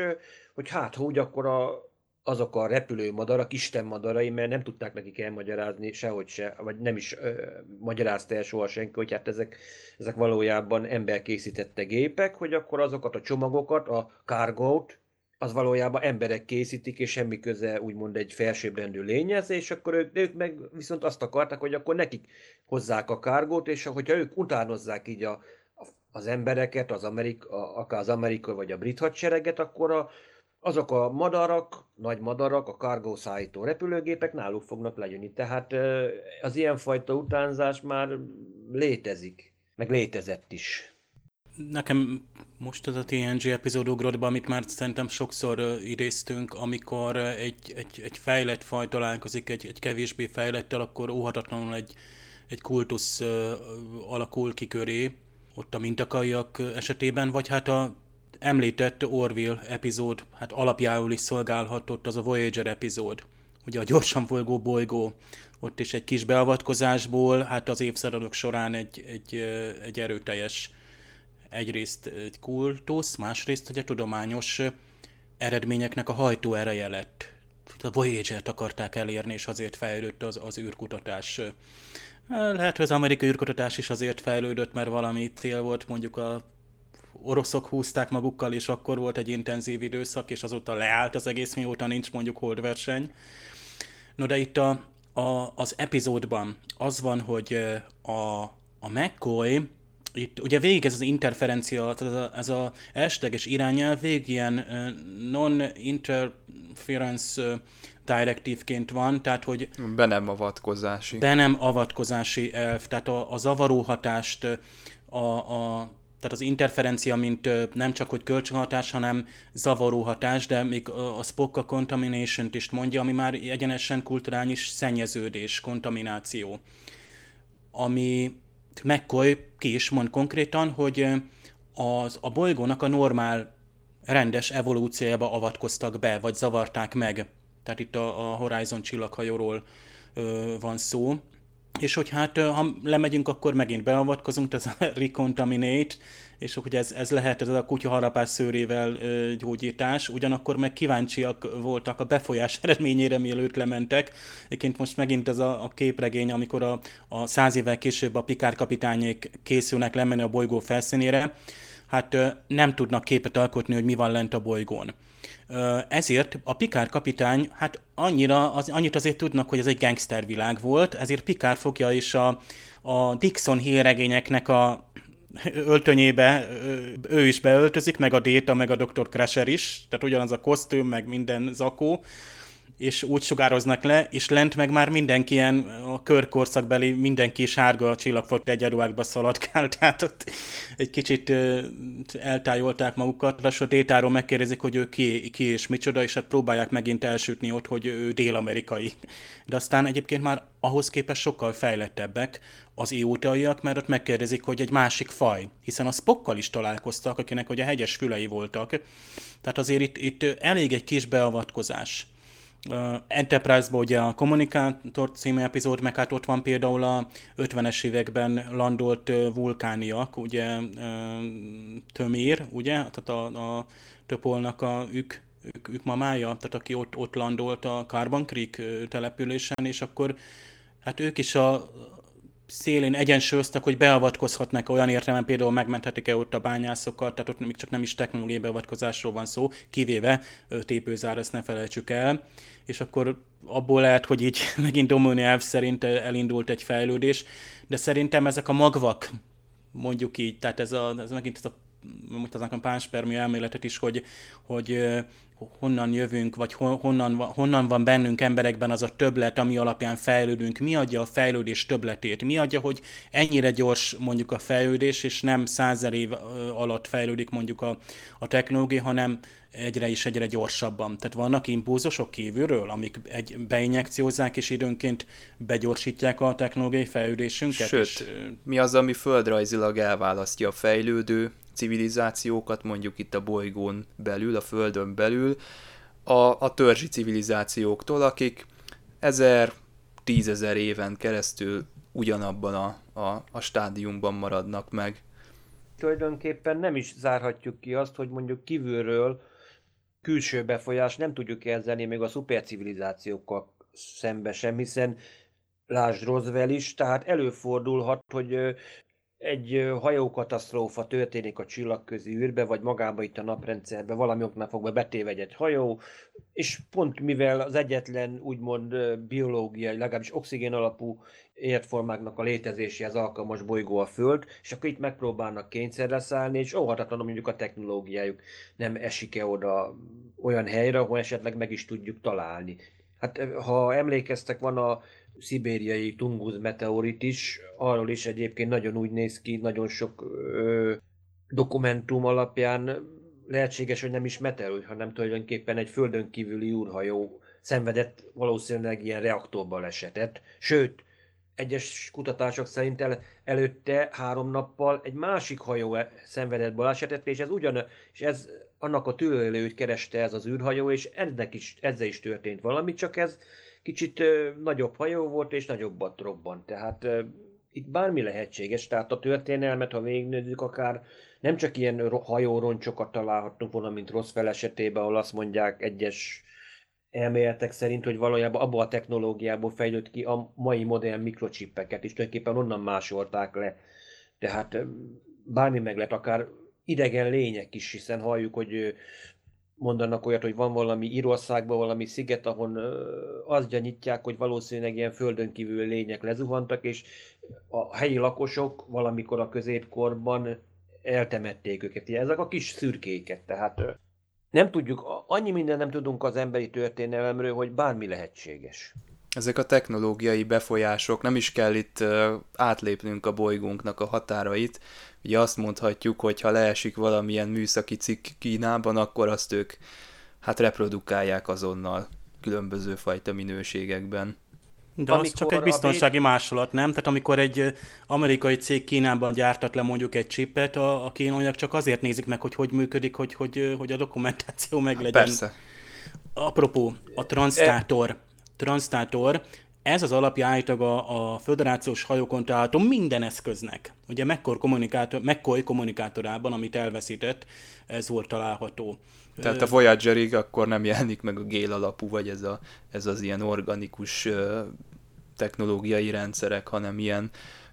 hogy hát, hogy akkor a, azok a repülő madarak, Isten madarai, mert nem tudták nekik elmagyarázni sehogy se, vagy nem is ö, magyarázta el soha senki, hogy hát ezek, ezek valójában ember készítette gépek, hogy akkor azokat a csomagokat, a cargo az valójában emberek készítik, és semmi köze úgymond egy felsőbbrendű lényez, és akkor ők, ők meg viszont azt akarták, hogy akkor nekik hozzák a kárgót, és hogyha ők utánozzák így a, az embereket, az Amerika, akár az amerikai vagy a brit hadsereget, akkor a, azok a madarak, nagy madarak, a cargo szállító repülőgépek náluk fognak lejönni. Tehát az ilyenfajta utánzás már létezik, meg létezett is. Nekem most az a TNG epizód ugrott be, amit már szerintem sokszor idéztünk, amikor egy, egy, egy fejlett faj találkozik egy, egy kevésbé fejlettel, akkor óhatatlanul egy, egy kultusz uh, alakul ki köré, ott a mintakaiak esetében, vagy hát a említett Orville epizód, hát alapjául is szolgálhatott az a Voyager epizód, ugye a gyorsan folygó bolygó, ott is egy kis beavatkozásból, hát az évszázadok során egy, egy, egy erőteljes egyrészt egy kultusz, másrészt hogy a tudományos eredményeknek a hajtó ereje lett. A Voyager-t akarták elérni, és azért fejlődött az, az űrkutatás. Lehet, hogy az amerikai űrkutatás is azért fejlődött, mert valami cél volt, mondjuk a oroszok húzták magukkal, és akkor volt egy intenzív időszak, és azóta leállt az egész, mióta nincs mondjuk holdverseny. No de itt a, a, az epizódban az van, hogy a, a McCoy itt ugye végig ez az interferencia, ez a, ez a irányelv végig ilyen non-interference direktívként van, tehát hogy... Be nem avatkozási. Be nem avatkozási elv, tehát a, a zavaró hatást, a, a, tehát az interferencia, mint nem csak hogy kölcsönhatás, hanem zavaró hatás, de még a a contamination is mondja, ami már egyenesen kulturális szennyeződés, kontamináció. Ami McCoy ki is mond konkrétan, hogy az, a bolygónak a normál, rendes evolúciójába avatkoztak be, vagy zavarták meg. Tehát itt a, a Horizon csillaghajóról ö, van szó. És hogy hát, ha lemegyünk, akkor megint beavatkozunk, ez a recontaminate, és hogy ez, ez lehet ez a kutyaharapás szőrével ö, gyógyítás, ugyanakkor meg kíváncsiak voltak a befolyás eredményére, mielőtt lementek. Egyébként most megint ez a, a képregény, amikor a, a száz évvel később a Pikár kapitányék készülnek lemenni a bolygó felszínére, hát ö, nem tudnak képet alkotni, hogy mi van lent a bolygón. Ezért a Pikár kapitány, hát annyira, az, annyit azért tudnak, hogy ez egy gangstervilág volt, ezért Pikár fogja is a, a Dixon hírregényeknek a öltönyébe ő is beöltözik, meg a Déta, meg a Dr. Crusher is, tehát ugyanaz a kosztüm, meg minden zakó, és úgy sugároznak le, és lent meg már mindenki ilyen körkorszakbeli, mindenki sárga csillagfot egyenruhákba szaladkál, tehát ott egy kicsit eltájolták magukat, a Détáról megkérdezik, hogy ő ki, ki és micsoda, és hát próbálják megint elsütni ott, hogy ő dél-amerikai. De aztán egyébként már ahhoz képest sokkal fejlettebbek az iótaiak, mert ott megkérdezik, hogy egy másik faj, hiszen a Spockkal is találkoztak, akinek ugye hegyes fülei voltak. Tehát azért itt, itt elég egy kis beavatkozás. Enterprise-ban ugye a Kommunikátor című epizód, meg hát ott van például a 50-es években landolt vulkániak, ugye Tömér, ugye, tehát a, a Töpolnak a ük, ük, ük mamája, tehát aki ott, ott landolt a Carbon Creek településen, és akkor hát ők is a, szélén egyensúlyoztak, hogy beavatkozhatnak olyan értelemben, például megmenthetik-e ott a bányászokat, tehát ott még csak nem is technológiai beavatkozásról van szó, kivéve tépőzár, ezt ne felejtsük el, és akkor abból lehet, hogy így megint Domoni elv szerint elindult egy fejlődés, de szerintem ezek a magvak, mondjuk így, tehát ez, a, ez megint ez a mutatom pánspermű elméletet is, hogy, hogy honnan jövünk, vagy honnan, honnan van bennünk emberekben az a többlet, ami alapján fejlődünk, mi adja a fejlődés többletét, mi adja, hogy ennyire gyors mondjuk a fejlődés, és nem százer év alatt fejlődik mondjuk a, a technológia, hanem egyre is egyre gyorsabban. Tehát vannak impulzusok kívülről, amik egy, beinjekciózzák, és időnként begyorsítják a technológiai fejlődésünket. Sőt, és, mi az, ami földrajzilag elválasztja a fejlődő civilizációkat, mondjuk itt a bolygón belül, a Földön belül, a, a törzsi civilizációktól, akik ezer tízezer éven keresztül ugyanabban a, a, a stádiumban maradnak meg. Tulajdonképpen nem is zárhatjuk ki azt, hogy mondjuk kívülről külső befolyás nem tudjuk kezelni még a szupercivilizációkkal szembe sem, hiszen lásd Roswell is, tehát előfordulhat, hogy egy hajókatasztrófa történik a csillagközi űrbe, vagy magába itt a naprendszerbe, valami oknál fogva betévegy egy hajó, és pont mivel az egyetlen úgymond biológiai, legalábbis oxigén alapú értformáknak a létezéséhez alkalmas bolygó a Föld, és akkor itt megpróbálnak kényszerre szállni, és óhatatlanul mondjuk a technológiájuk nem esik-e oda olyan helyre, ahol esetleg meg is tudjuk találni. Hát ha emlékeztek, van a szibériai Tunguz meteorit is, arról is egyébként nagyon úgy néz ki, nagyon sok ö, dokumentum alapján lehetséges, hogy nem is meteorit, hanem tulajdonképpen egy földön kívüli űrhajó szenvedett valószínűleg ilyen reaktorbalesetet. Sőt, egyes kutatások szerint el, előtte három nappal egy másik hajó e- szenvedett balesetet, és ez ugyan, és ez annak a túlélőt kereste ez az űrhajó, és ennek is, ezzel is történt valami, csak ez kicsit nagyobb hajó volt, és nagyobbat robbant. Tehát itt bármi lehetséges, tehát a történelmet, ha végignézzük, akár nem csak ilyen hajóroncsokat találhattunk volna, mint rossz fel esetében, ahol azt mondják egyes elméletek szerint, hogy valójában abból a technológiából fejlődött ki a mai modern mikrocsippeket, és tulajdonképpen onnan másolták le. Tehát bármi meg lehet, akár idegen lények is, hiszen halljuk, hogy mondanak olyat, hogy van valami Írországban valami sziget, ahol azt gyanítják, hogy valószínűleg ilyen földön kívül lények lezuhantak, és a helyi lakosok valamikor a középkorban eltemették őket. Ezek a kis szürkéket, tehát nem tudjuk, annyi minden nem tudunk az emberi történelemről, hogy bármi lehetséges. Ezek a technológiai befolyások, nem is kell itt átlépnünk a bolygónknak a határait. Ugye azt mondhatjuk, hogy ha leesik valamilyen műszaki cikk Kínában, akkor azt ők hát reprodukálják azonnal különböző fajta minőségekben. De amikor az csak egy biztonsági a... másolat, nem? Tehát amikor egy amerikai cég Kínában gyártat le mondjuk egy chipet, a, a kínaiak csak azért nézik meg, hogy hogy működik, hogy, hogy, hogy a dokumentáció meg legyen. Persze. Apropó, a transztátor. E... Transztátor, ez az alapja állítólag a, a föderációs hajókon található minden eszköznek. Ugye McCoy, kommunikátor, McCoy kommunikátorában, amit elveszített, ez volt található. Tehát a Voyagerig akkor nem jelenik meg a gél alapú, vagy ez, a, ez az ilyen organikus technológiai rendszerek, hanem ilyen,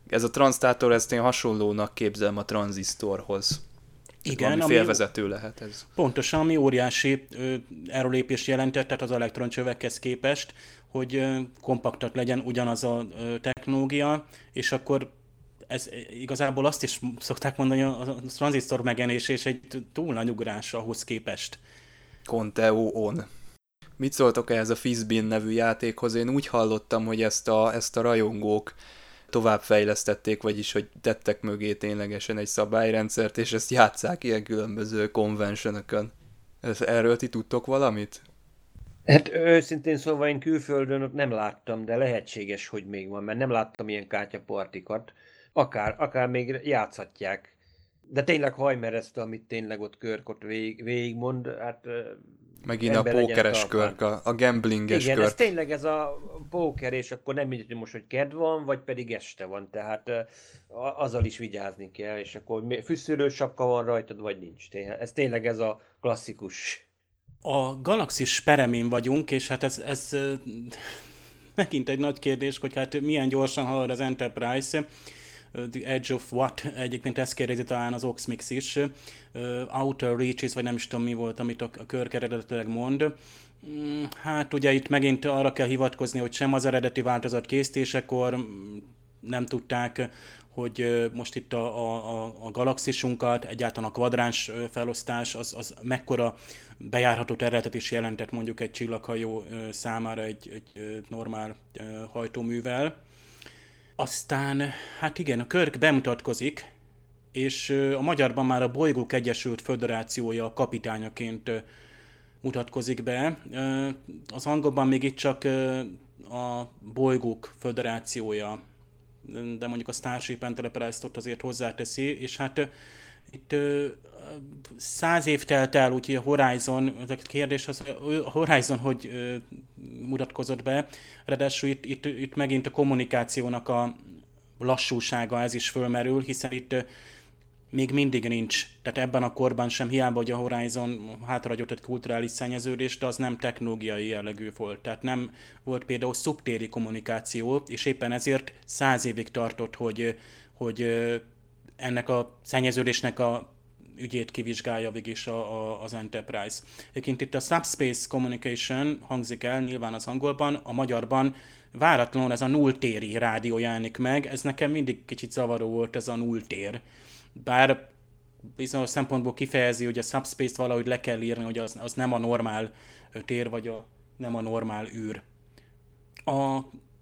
ez a transztátor, ezt én hasonlónak képzelem a tranzisztorhoz. Igen, ami félvezető lehet ez. Pontosan, ami óriási erőlépést jelentett, tehát az elektroncsövekhez képest, hogy kompaktat legyen ugyanaz a technológia, és akkor ez igazából azt is szokták mondani, a tranzisztor megjelenés és egy túl nagy ugrás ahhoz képest. Conteo on. Mit szóltok ehhez a Fizbin nevű játékhoz? Én úgy hallottam, hogy ezt a, ezt a rajongók továbbfejlesztették, vagyis hogy tettek mögé ténylegesen egy szabályrendszert, és ezt játszák ilyen különböző konvencionokon. Erről ti tudtok valamit? Hát őszintén szóval én külföldön nem láttam, de lehetséges, hogy még van, mert nem láttam ilyen kártyapartikat akár, akár még játszhatják. De tényleg hajmeresztő, amit tényleg ott Körk ott végig, végigmond, hát Megint a pókeres körk, a, a gamblinges Igen, körk. ez tényleg ez a póker, és akkor nem mindegy, hogy most, hogy kedv van, vagy pedig este van, tehát azzal is vigyázni kell, és akkor fűszűrős sapka van rajtad, vagy nincs. Ez tényleg ez a klasszikus. A galaxis peremén vagyunk, és hát ez, ez megint egy nagy kérdés, hogy hát milyen gyorsan halad az Enterprise The Edge of What, egyébként ezt kérdezi talán az Oxmix is, Outer Reaches, vagy nem is tudom mi volt, amit a, a körk eredetileg mond. Mm, hát ugye itt megint arra kell hivatkozni, hogy sem az eredeti változat készítésekor mm, nem tudták, hogy most itt a, a, a galaxisunkat, egyáltalán a kvadráns felosztás, az, az mekkora bejárható területet is jelentett mondjuk egy csillaghajó számára egy, egy normál hajtóművel. Aztán, hát igen, a Körk bemutatkozik, és a magyarban már a Bolygók Egyesült Föderációja kapitányaként mutatkozik be. Az angolban még itt csak a Bolygók Föderációja, de mondjuk a Starship Enterprise-t ott azért hozzáteszi, és hát itt száz év telt el, úgyhogy a Horizon, ez a kérdés az, a Horizon hogy mutatkozott be, ráadásul itt, itt, itt megint a kommunikációnak a lassúsága ez is fölmerül, hiszen itt még mindig nincs. Tehát ebben a korban sem hiába, hogy a Horizon hátrahagyott egy kulturális szennyeződést, de az nem technológiai jellegű volt. Tehát nem volt például szubtéri kommunikáció, és éppen ezért száz évig tartott, hogy, hogy ennek a szennyeződésnek a ügyét kivizsgálja végig a, a, az Enterprise. Egyébként itt a Subspace Communication hangzik el, nyilván az angolban, a magyarban váratlanul ez a nulltéri rádió jelenik meg, ez nekem mindig kicsit zavaró volt ez a nulltér. Bár bizonyos szempontból kifejezi, hogy a subspace-t valahogy le kell írni, hogy az, az nem a normál tér, vagy a, nem a normál űr. A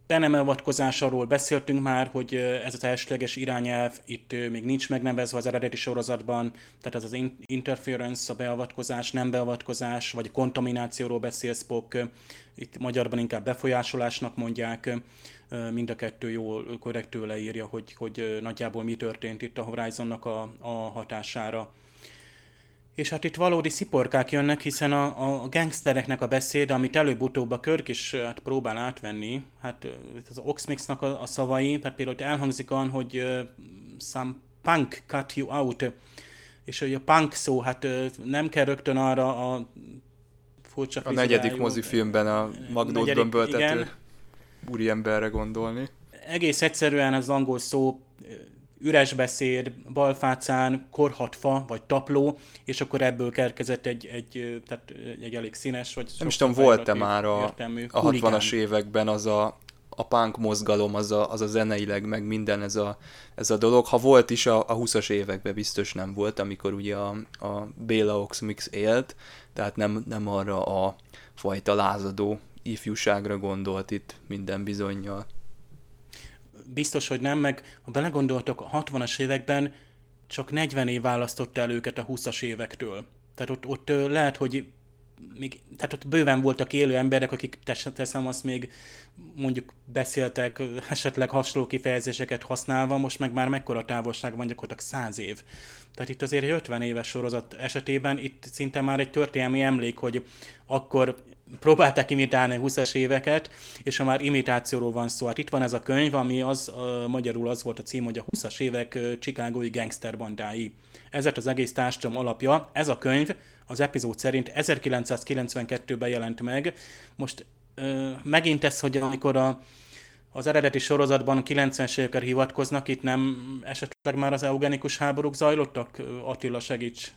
be nem avatkozásról beszéltünk már, hogy ez az elsőleges irányelv itt még nincs megnevezve az eredeti sorozatban, tehát ez az interference, a beavatkozás, nem beavatkozás, vagy kontaminációról beszél Spock, itt magyarban inkább befolyásolásnak mondják, mind a kettő jól, korrektül leírja, hogy, hogy nagyjából mi történt itt a Horizonnak a, a hatására. És hát itt valódi sziporkák jönnek, hiszen a, a gangstereknek a beszéd, amit előbb-utóbb a Körk is hát próbál átvenni, hát az Oxmixnak a, a szavai, tehát például elhangzik olyan, hogy uh, some punk cut you out, és hogy a punk szó, hát uh, nem kell rögtön arra a furcsa A negyedik mozifilmben a Magnót bömböltető úriemberre gondolni. Egész egyszerűen az angol szó üres beszéd, balfácán, korhatfa vagy tapló, és akkor ebből kerkezett egy, egy, tehát egy elég színes, vagy Nem is tudom, volt-e már a, a 60-as években az a, a punk mozgalom, az a, az a zeneileg, meg minden ez a, ez a dolog. Ha volt is, a, a 20-as években biztos nem volt, amikor ugye a, a Béla Ox Mix élt, tehát nem, nem arra a fajta lázadó ifjúságra gondolt itt minden bizonyal biztos, hogy nem, meg ha belegondoltok, a 60-as években csak 40 év választotta el őket a 20-as évektől. Tehát ott, ott lehet, hogy még, tehát ott bőven voltak élő emberek, akik teszem azt még mondjuk beszéltek esetleg hasonló kifejezéseket használva, most meg már mekkora távolság van gyakorlatilag 100 év. Tehát itt azért egy 50 éves sorozat esetében itt szinte már egy történelmi emlék, hogy akkor próbálták imitálni a 20-as éveket, és ha már imitációról van szó, hát itt van ez a könyv, ami az, uh, magyarul az volt a cím, hogy a 20-as évek chicagói gangsterbandái. Ez az egész társadalom alapja. Ez a könyv az epizód szerint 1992-ben jelent meg. Most uh, megint ez, hogy amikor a, az eredeti sorozatban 90-es évekre hivatkoznak, itt nem esetleg már az eugenikus háborúk zajlottak? Attila, segíts!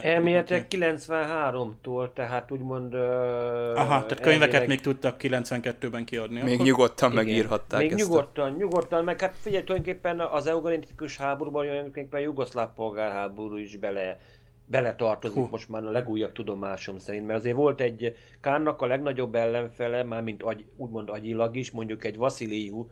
Elméletek 93-tól, tehát úgymond... Aha, tehát könyveket elvileg... még tudtak 92-ben kiadni. Még akkor... nyugodtan Igen. megírhatták Még ezt nyugodtan, a... nyugodtan, meg hát figyelj, tulajdonképpen az eugenikus háborúban tulajdonképpen a jugoszláv polgárháború is bele beletartozik Hú. most már a legújabb tudomásom szerint, mert azért volt egy Kánnak a legnagyobb ellenfele, mármint agy, úgymond agyilag is, mondjuk egy Vasiliu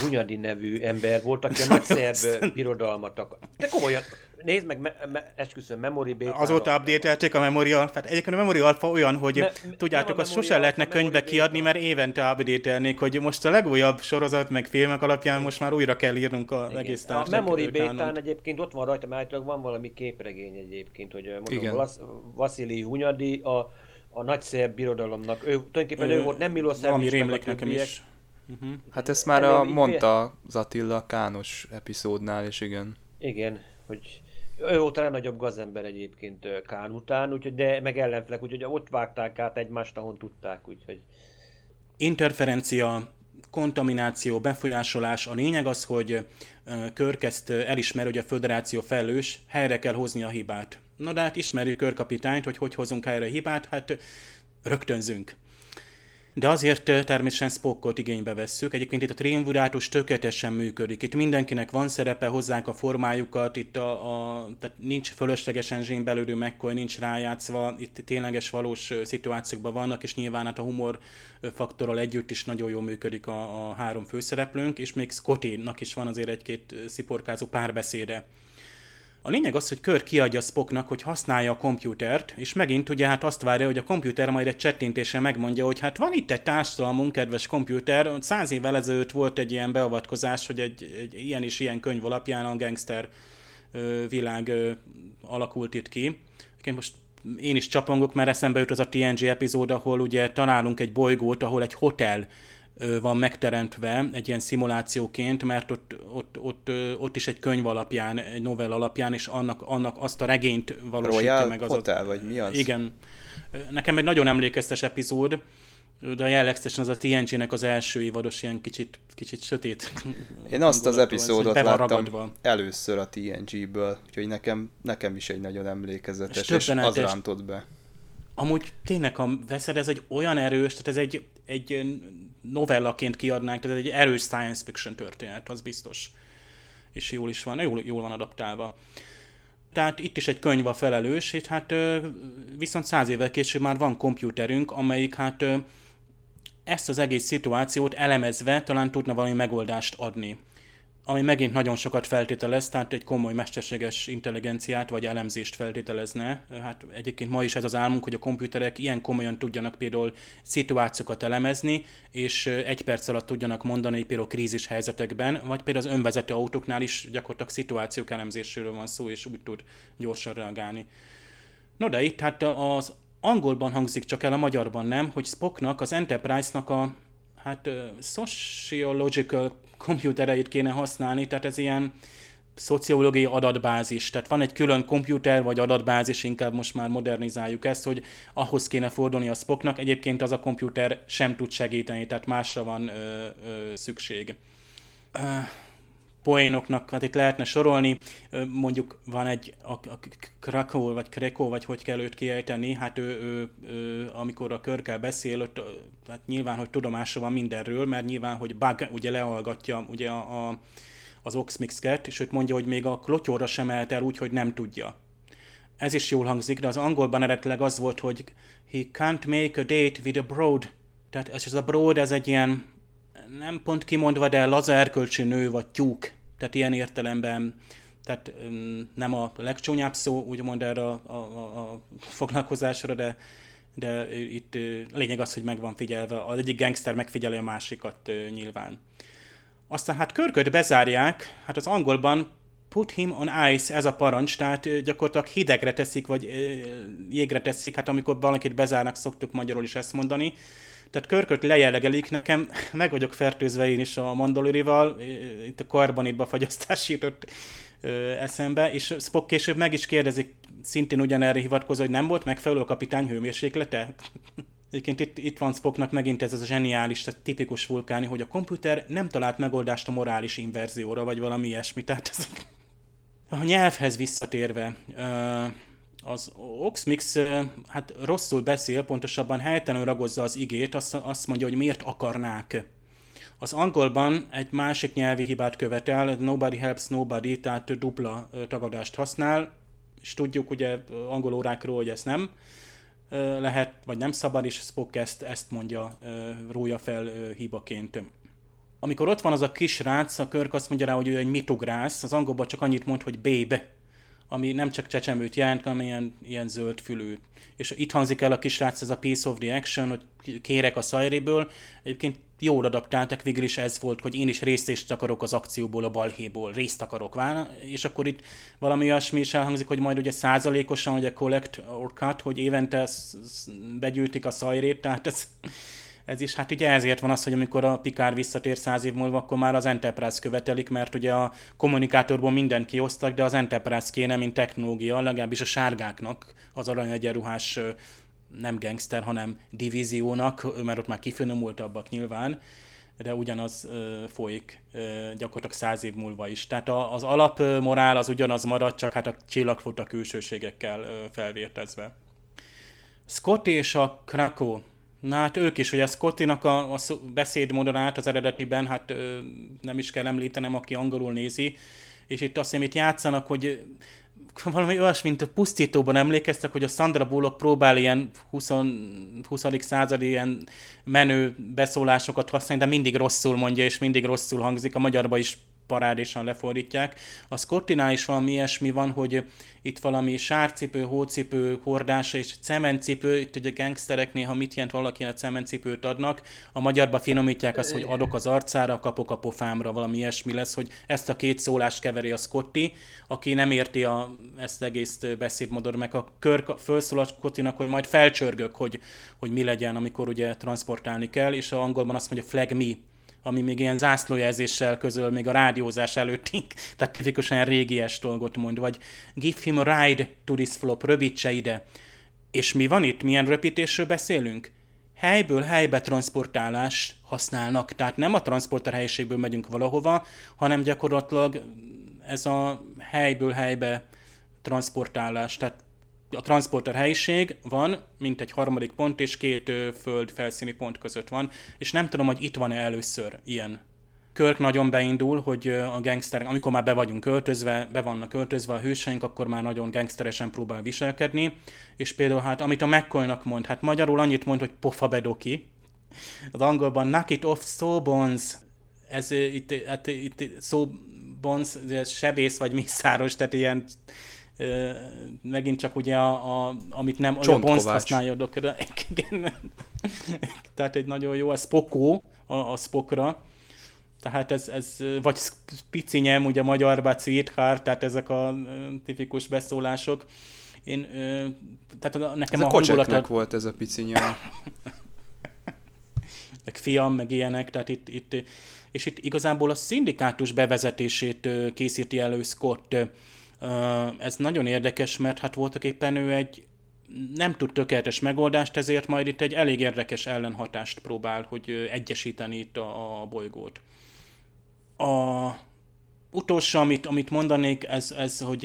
Hunyadi nevű ember volt, aki a nagy szerb birodalmat akar. De komolyan, nézd meg, me, me, esküszöm, Memory beta Azóta update a Memory Alpha. Egyébként a Memory Alpha olyan, hogy me, tudjátok, azt sosem lehetne könyvbe kiadni, mert évente update hogy most a legújabb sorozat, meg filmek alapján most már újra kell írnunk a Igen. egész A Memory beta egyébként ott van rajta, mert van valami képregény egyébként, hogy mondom, Vasili Hunyadi, a, a nagy szerb birodalomnak, ő tulajdonképpen ő volt, nem Milosevic, Valami rémlik nekem is. Uh-huh. Hát ezt már a, mondta az Attila Kános epizódnál, és igen. Igen, hogy ő volt a legnagyobb gazember egyébként Kán után, úgyhogy, de meg ellenfelek, úgyhogy ott vágták át egymást, ahol tudták, úgyhogy... Interferencia, kontamináció, befolyásolás. A lényeg az, hogy Körk ezt elismer, hogy a föderáció felelős, helyre kell hozni a hibát. Na de hát ismerjük Körkapitányt, hogy hogy hozunk helyre a hibát, hát rögtönzünk. De azért természetesen Spockot igénybe vesszük. Egyébként itt a triumvirátus tökéletesen működik. Itt mindenkinek van szerepe, hozzák a formájukat, itt a, a, tehát nincs fölöslegesen zsén belőlő McCoy, nincs rájátszva, itt tényleges valós szituációkban vannak, és nyilván hát a humor faktorral együtt is nagyon jól működik a, a három főszereplőnk, és még Scotty-nak is van azért egy-két sziporkázó párbeszéde. A lényeg az, hogy Kör kiadja Spocknak, hogy használja a komputert, és megint ugye hát azt várja, hogy a komputer majd egy csettintésre megmondja, hogy hát van itt egy társadalmunk, kedves komputer, száz évvel ezelőtt volt egy ilyen beavatkozás, hogy egy, egy ilyen és ilyen könyv alapján a gangster világ alakult itt ki. Most én is csapongok, mert eszembe jut az a TNG epizód, ahol ugye találunk egy bolygót, ahol egy hotel van megteremtve egy ilyen szimulációként, mert ott, ott, ott, ott is egy könyv alapján, egy novell alapján, és annak, annak azt a regényt valósítja Royal meg. Az Hotel, a, vagy mi az? Igen. Nekem egy nagyon emlékeztes epizód, de jellegzetesen az a TNG-nek az első évados ilyen kicsit, kicsit sötét. Én azt az epizódot van láttam ragadva. először a TNG-ből, úgyhogy nekem, nekem is egy nagyon emlékezetes, És és, az rántott be. Amúgy tényleg, ha veszed, ez egy olyan erős, tehát ez egy, egy novellaként kiadnánk, tehát egy erős science fiction történet, az biztos. És jól is van, jól, jól van adaptálva. Tehát itt is egy könyv a felelős, és hát viszont száz évvel később már van kompjúterünk, amelyik hát ezt az egész szituációt elemezve talán tudna valami megoldást adni. Ami megint nagyon sokat feltételez, tehát egy komoly mesterséges intelligenciát vagy elemzést feltételezne. Hát egyébként ma is ez az álmunk, hogy a komputerek ilyen komolyan tudjanak például szituációkat elemezni, és egy perc alatt tudjanak mondani például krízis helyzetekben, vagy például az önvezető autóknál is gyakorlatilag szituációk elemzéséről van szó, és úgy tud gyorsan reagálni. No de itt hát az angolban hangzik csak el, a magyarban nem, hogy Spocknak, az Enterprise-nak a hát sociological komputereit kéne használni, tehát ez ilyen szociológiai adatbázis. Tehát van egy külön komputer vagy adatbázis, inkább most már modernizáljuk ezt, hogy ahhoz kéne fordulni a Spocknak. Egyébként az a komputer sem tud segíteni, tehát másra van ö, ö, szükség. Poénoknak, hát itt lehetne sorolni, mondjuk van egy, a, a Krakow, vagy Kreko, vagy hogy kell őt kiejteni, hát ő, ő, ő amikor a körkel beszél, ott, hát nyilván, hogy tudomása van mindenről, mert nyilván, hogy Bug ugye lehallgatja ugye a, a, az Oxmix-ket, és őt mondja, hogy még a klotyóra sem mehet el úgy, hogy nem tudja. Ez is jól hangzik, de az angolban eredetileg az volt, hogy he can't make a date with a broad. Tehát ez ez a broad, ez egy ilyen, nem pont kimondva, de laza erkölcsi nő vagy tyúk. Tehát ilyen értelemben, tehát nem a legcsúnyább szó, úgymond erre a, a, a, foglalkozásra, de, de itt lényeg az, hogy meg van figyelve. Az egyik gangster megfigyeli a másikat nyilván. Aztán hát körköt bezárják, hát az angolban put him on ice, ez a parancs, tehát gyakorlatilag hidegre teszik, vagy jégre teszik, hát amikor valakit bezárnak, szoktuk magyarul is ezt mondani. Tehát körköt lejellegelik, nekem meg vagyok fertőzve én is a mandalorival, itt a karbonitba fagyasztás jutott eszembe, és Spock később meg is kérdezik, szintén ugyanerre hivatkozva, hogy nem volt megfelelő a kapitány hőmérséklete? Egyébként itt, itt van Spocknak megint ez az a zseniális, tehát tipikus vulkáni, hogy a komputer nem talált megoldást a morális inverzióra, vagy valami ilyesmi. Tehát ez, a nyelvhez visszatérve, az Oxmix hát rosszul beszél, pontosabban helytelenül ragozza az igét, azt, azt mondja, hogy miért akarnák. Az angolban egy másik nyelvi hibát követel, nobody helps nobody, tehát dupla tagadást használ, és tudjuk ugye angol órákról, hogy ez nem lehet, vagy nem szabad, és Spock ezt, ezt mondja, rója fel hibaként. Amikor ott van az a kis rác, a Körk azt mondja rá, hogy ő egy mitugrász, az angolban csak annyit mond, hogy babe, ami nem csak csecsemőt jelent, hanem ilyen, ilyen zöld fülű. És itt hangzik el a kisrác ez a piece of the action, hogy kérek a szajréből. Egyébként jól adaptáltak, végül is ez volt, hogy én is részt akarok az akcióból, a balhéból, részt akarok válni, és akkor itt valami olyasmi is elhangzik, hogy majd ugye százalékosan, ugye collect or cut, hogy évente begyűjtik a szajrét, tehát ez, ez is, hát ugye ezért van az, hogy amikor a Pikár visszatér száz év múlva, akkor már az Enterprise követelik, mert ugye a kommunikátorból mindent kiosztak, de az Enterprise kéne, mint technológia, legalábbis a sárgáknak, az aranyegyenruhás nem gangster, hanem divíziónak, mert ott már kifinomultabbak nyilván, de ugyanaz ö, folyik ö, gyakorlatilag száz év múlva is. Tehát a, az alapmorál az ugyanaz marad, csak hát a csillagfota külsőségekkel ö, felvértezve. Scott és a Krakow. Na hát ők is, hogy a Scottinak a, a beszédmodorát az eredetiben, hát ö, nem is kell említenem, aki angolul nézi, és itt azt hiszem, itt játszanak, hogy valami olyas, mint a pusztítóban emlékeztek, hogy a Sandra Bullock próbál ilyen 20. 20. századi ilyen menő beszólásokat használni, de mindig rosszul mondja, és mindig rosszul hangzik. A magyarban is parádésan lefordítják. A Scottinál is valami ilyesmi van, hogy itt valami sárcipő, hócipő hordása és cementcipő, itt ugye gangsterek néha mit jelent valaki a cementcipőt adnak, a magyarba finomítják azt, hogy adok az arcára, kapok a pofámra, valami ilyesmi lesz, hogy ezt a két szólást keveri a Scotti, aki nem érti a, ezt egész beszédmodor, meg a kör felszól a Scottinak, hogy majd felcsörgök, hogy, hogy mi legyen, amikor ugye transportálni kell, és a angolban azt mondja flag me, ami még ilyen zászlójelzéssel közöl még a rádiózás előtti, tehát tipikusan régies dolgot mond, vagy give him a ride to this flop, rövidse ide. És mi van itt? Milyen röpítésről beszélünk? Helyből helybe transportálás használnak, tehát nem a transporter helyiségből megyünk valahova, hanem gyakorlatilag ez a helyből helybe transportálás, tehát a transporter helyiség van, mint egy harmadik pont, és két ö, föld felszíni pont között van, és nem tudom, hogy itt van-e először ilyen. Körk nagyon beindul, hogy a gangster, amikor már be vagyunk költözve, be vannak költözve a hőseink, akkor már nagyon gangsteresen próbál viselkedni, és például hát, amit a mccoy mond, hát magyarul annyit mond, hogy pofa bedoki, az angolban knock it off bones, ez itt, hát, itt bones, ez sebész vagy mészáros, tehát ilyen megint csak ugye, a, a, amit nem olyan bonzt használja a dokra. Tehát egy nagyon jó, a spokó a, a spokra. Tehát ez, ez vagy spicinyem, ugye magyarba Cvéthár, tehát ezek a tipikus beszólások. Én, tehát nekem ez a, a hangulata... volt ez a picinyem. meg fiam, meg ilyenek, tehát itt, itt, és itt igazából a szindikátus bevezetését készíti elő Scott ez nagyon érdekes, mert hát voltak éppen ő egy nem tud tökéletes megoldást, ezért majd itt egy elég érdekes ellenhatást próbál, hogy egyesíteni itt a, a bolygót. A utolsó, amit, amit mondanék, ez, ez hogy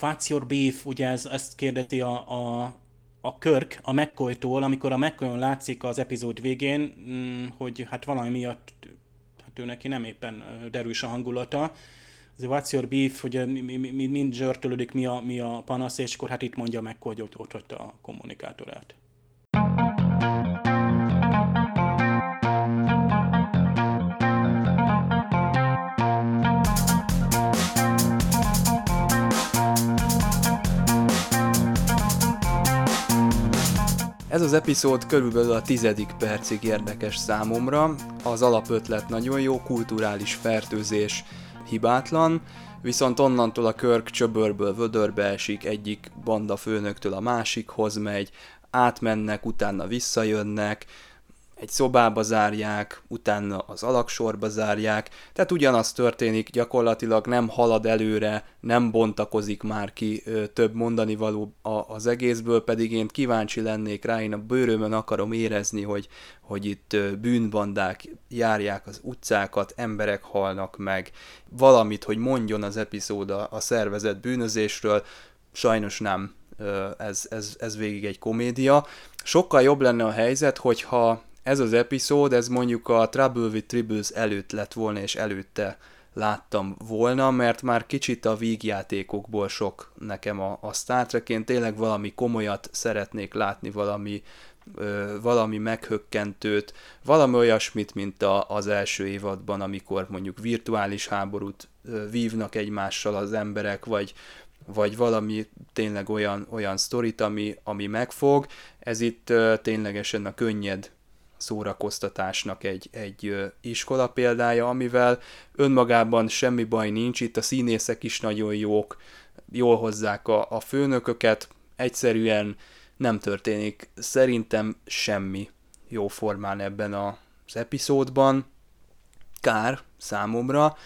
what's your beef, ugye ez, ezt kérdezi a, a, a Körk a mccoy amikor a mccoy látszik az epizód végén, mm, hogy hát valami miatt hát ő neki nem éppen derűs a hangulata, what's your beef, hogy mi, mi, mi, mind zsörtölődik, mi a, mi a panasz, és akkor hát itt mondja meg, hogy ott, ott hagyta a kommunikátorát. Ez az epizód körülbelül a tizedik percig érdekes számomra. Az alapötlet nagyon jó, kulturális fertőzés, hibátlan, viszont onnantól a Körk csöbörből vödörbe esik, egyik banda főnöktől a másikhoz megy, átmennek, utána visszajönnek, egy szobába zárják, utána az alaksorba zárják, tehát ugyanaz történik, gyakorlatilag nem halad előre, nem bontakozik már ki ö, több mondani való az egészből, pedig én kíváncsi lennék rá, én a bőrömön akarom érezni, hogy, hogy itt ö, bűnbandák járják az utcákat, emberek halnak meg, valamit, hogy mondjon az epizód a, a szervezett bűnözésről, sajnos nem, ez, ez, ez végig egy komédia. Sokkal jobb lenne a helyzet, hogyha ez az epizód, ez mondjuk a Trouble with Tribbles előtt lett volna, és előtte láttam volna, mert már kicsit a vígjátékokból sok nekem a, a Star Trek, én tényleg valami komolyat szeretnék látni, valami, ö, valami meghökkentőt, valami olyasmit, mint a, az első évadban, amikor mondjuk virtuális háborút ö, vívnak egymással az emberek, vagy, vagy valami tényleg olyan, olyan sztorit, ami, ami megfog. Ez itt ö, ténylegesen a könnyed szórakoztatásnak egy, egy iskola példája, amivel önmagában semmi baj nincs, itt a színészek is nagyon jók, jól hozzák a, a főnököket, egyszerűen nem történik szerintem semmi jó formán ebben az epizódban. Kár számomra,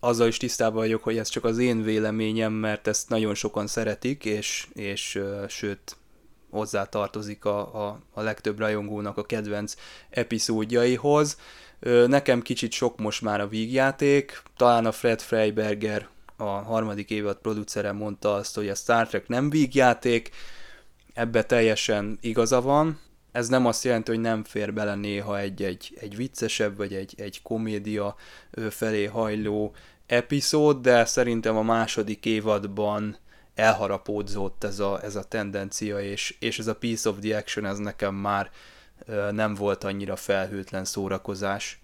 azzal is tisztában vagyok, hogy ez csak az én véleményem, mert ezt nagyon sokan szeretik, és, és sőt, hozzá tartozik a, a, a legtöbb rajongónak a kedvenc epizódjaihoz. Nekem kicsit sok most már a vígjáték, talán a Fred Freiberger, a harmadik évad producere mondta azt, hogy a Star Trek nem vígjáték, ebbe teljesen igaza van. Ez nem azt jelenti, hogy nem fér bele néha egy-egy egy viccesebb, vagy egy, egy komédia felé hajló epizód, de szerintem a második évadban elharapódzott ez a, ez a tendencia, és, és ez a piece of the action, ez nekem már nem volt annyira felhőtlen szórakozás.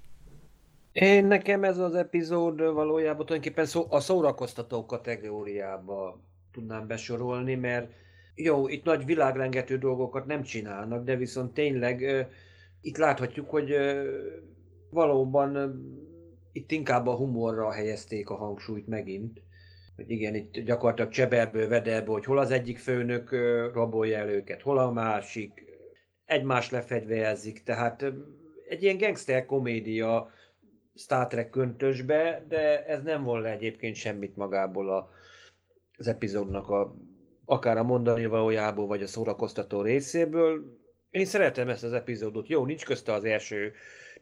Én nekem ez az epizód valójában tulajdonképpen szó, a szórakoztató kategóriába tudnám besorolni, mert jó, itt nagy világrengető dolgokat nem csinálnak, de viszont tényleg itt láthatjuk, hogy valóban itt inkább a humorra helyezték a hangsúlyt megint. Hogy igen, itt gyakorlatilag cseberből, vederből, hogy hol az egyik főnök rabolja el őket, hol a másik, egymást lefegyverzik, tehát egy ilyen gangster komédia Star Trek köntösbe, de ez nem volna egyébként semmit magából a, az epizódnak a akár a mondani valójából, vagy a szórakoztató részéből. Én szeretem ezt az epizódot. Jó, nincs közte az első,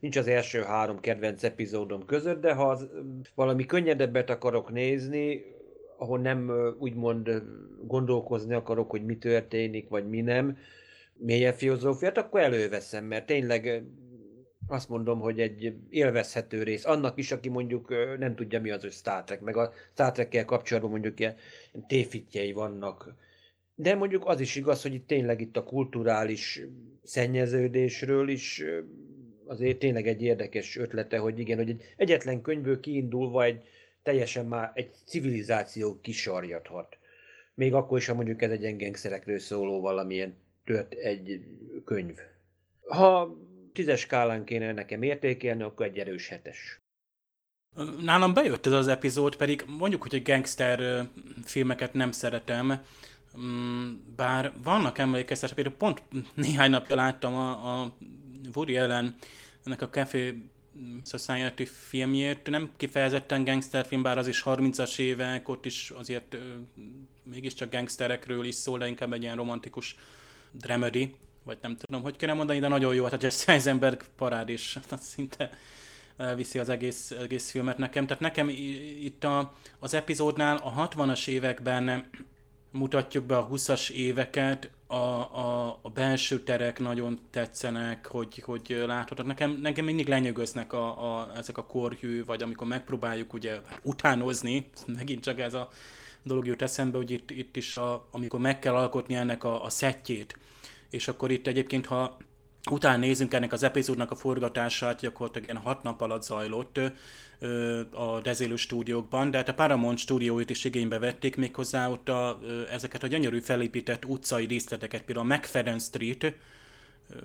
nincs az első három kedvenc epizódom között, de ha az, valami könnyedebbet akarok nézni, ahol nem úgymond gondolkozni akarok, hogy mi történik, vagy mi nem, mélyebb filozófiát, akkor előveszem, mert tényleg azt mondom, hogy egy élvezhető rész. Annak is, aki mondjuk nem tudja mi az, hogy Star Trek, meg a Star Trek-kel kapcsolatban mondjuk ilyen téfitjei vannak. De mondjuk az is igaz, hogy itt tényleg itt a kulturális szennyeződésről is azért tényleg egy érdekes ötlete, hogy igen, hogy egy egyetlen könyvből kiindulva egy teljesen már egy civilizáció kisarjadhat. Még akkor is, ha mondjuk ez egy engengszerekről szóló valamilyen tört egy könyv. Ha tízes skálán kéne nekem értékelni, akkor egy erős hetes. Nálam bejött ez az epizód, pedig mondjuk, hogy a gangster filmeket nem szeretem, mm, bár vannak emlékeztetések, például pont néhány napja láttam a, a Woody Allen ennek a Café Society filmjét, nem kifejezetten gangsterfilm, bár az is 30-as évek, ott is azért mégiscsak gangsterekről is szól, de inkább egy ilyen romantikus dramedy, vagy nem tudom, hogy kéne mondani, de nagyon jó, hát a Jesse Eisenberg parád is, szinte viszi az egész, egész filmet nekem. Tehát nekem itt a, az epizódnál a 60-as években mutatjuk be a 20-as éveket, a, a, a belső terek nagyon tetszenek, hogy, hogy láthatod. Nekem, nekem mindig lenyögöznek a, a, ezek a korhű, vagy amikor megpróbáljuk ugye utánozni, megint csak ez a dolog jut eszembe, hogy itt, itt is, a, amikor meg kell alkotni ennek a, a szettjét, és akkor itt egyébként, ha utána nézünk ennek az epizódnak a forgatását, gyakorlatilag ilyen hat nap alatt zajlott a Dezélő stúdiókban, de hát a Paramount stúdióit is igénybe vették, méghozzá ott a, ezeket a gyönyörű felépített utcai díszleteket, például a McFadden Street,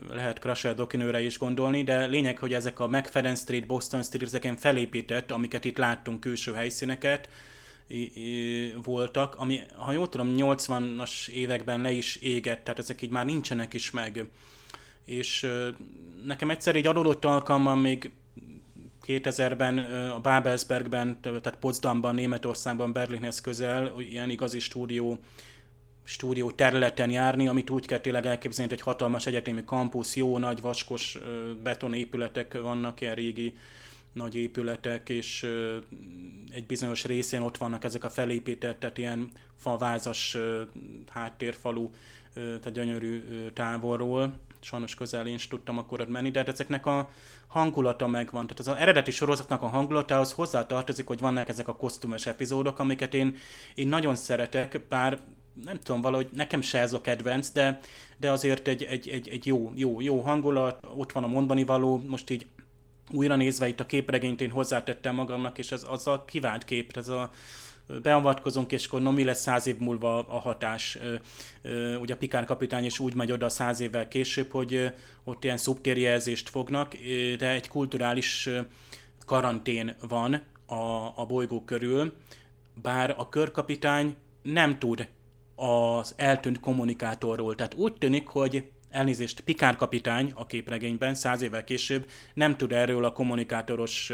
lehet Crusher dokinőre is gondolni, de lényeg, hogy ezek a McFadden Street, Boston Street, ezeken felépített, amiket itt láttunk külső helyszíneket, voltak, ami, ha jól tudom, 80-as években le is égett, tehát ezek így már nincsenek is meg. És nekem egyszer egy adódott alkalommal még 2000-ben a Babelsbergben, tehát Potsdamban, Németországban, Berlinhez közel, ilyen igazi stúdió, stúdió területen járni, amit úgy kell tényleg elképzelni, egy hatalmas egyetemi kampusz, jó nagy vaskos betonépületek vannak, ilyen régi nagy épületek, és egy bizonyos részén ott vannak ezek a felépített, tehát ilyen falvázas háttérfalu, tehát gyönyörű távolról. Sajnos közel én is tudtam akkor menni, de hát ezeknek a hangulata megvan. Tehát az, eredeti sorozatnak a hangulatához hozzátartozik, hogy vannak ezek a kosztümös epizódok, amiket én, én nagyon szeretek, bár nem tudom, valahogy nekem se ez a kedvenc, de, de azért egy, egy, egy, egy jó, jó, jó hangulat, ott van a mondani való, most így újra nézve itt a képregényt én hozzátettem magamnak, és ez az a kivált kép, ez a beavatkozunk, és akkor no, mi lesz száz év múlva a hatás. Ugye a Pikár kapitány is úgy megy oda száz évvel később, hogy ott ilyen szubtérjelzést fognak, de egy kulturális karantén van a, a bolygó körül, bár a körkapitány nem tud az eltűnt kommunikátorról. Tehát úgy tűnik, hogy elnézést, Pikár kapitány a képregényben száz évvel később nem tud erről a kommunikátoros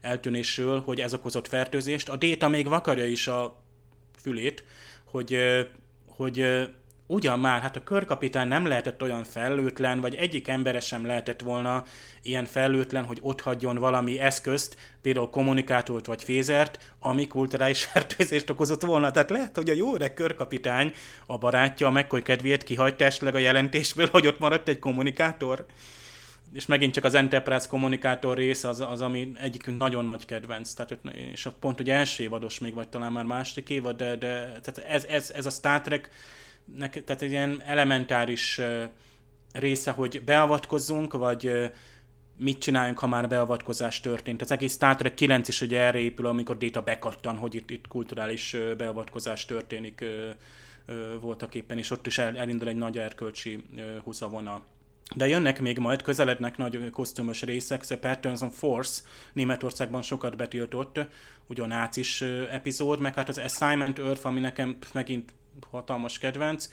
eltűnésről, hogy ez okozott fertőzést. A Déta még vakarja is a fülét, hogy, hogy ugyan már, hát a körkapitány nem lehetett olyan fellőtlen, vagy egyik embere sem lehetett volna ilyen fellőtlen, hogy ott hagyjon valami eszközt, például kommunikátort vagy fézert, ami kulturális fertőzést okozott volna. Tehát lehet, hogy a jó öreg körkapitány, a barátja a McCoy kedvéért kihagyta esetleg a jelentésből, hogy ott maradt egy kommunikátor. És megint csak az Enterprise kommunikátor rész az, az ami egyikünk nagyon nagy kedvenc. Tehát, és pont, hogy első évados még, vagy talán már második évad, de, de tehát ez, ez, ez a Star Trek tehát egy ilyen elementáris része, hogy beavatkozzunk, vagy mit csináljunk, ha már beavatkozás történt. Az egész Star Trek 9 is ugye erre épül, amikor Data bekattan, hogy itt, itt kulturális beavatkozás történik voltak éppen, és ott is elindul egy nagy erkölcsi húzavona. De jönnek még majd, közelednek nagy kosztümös részek, The Patterns of Force Németországban sokat betiltott, ugyan nácis epizód, meg hát az Assignment Earth, ami nekem megint hatalmas kedvenc,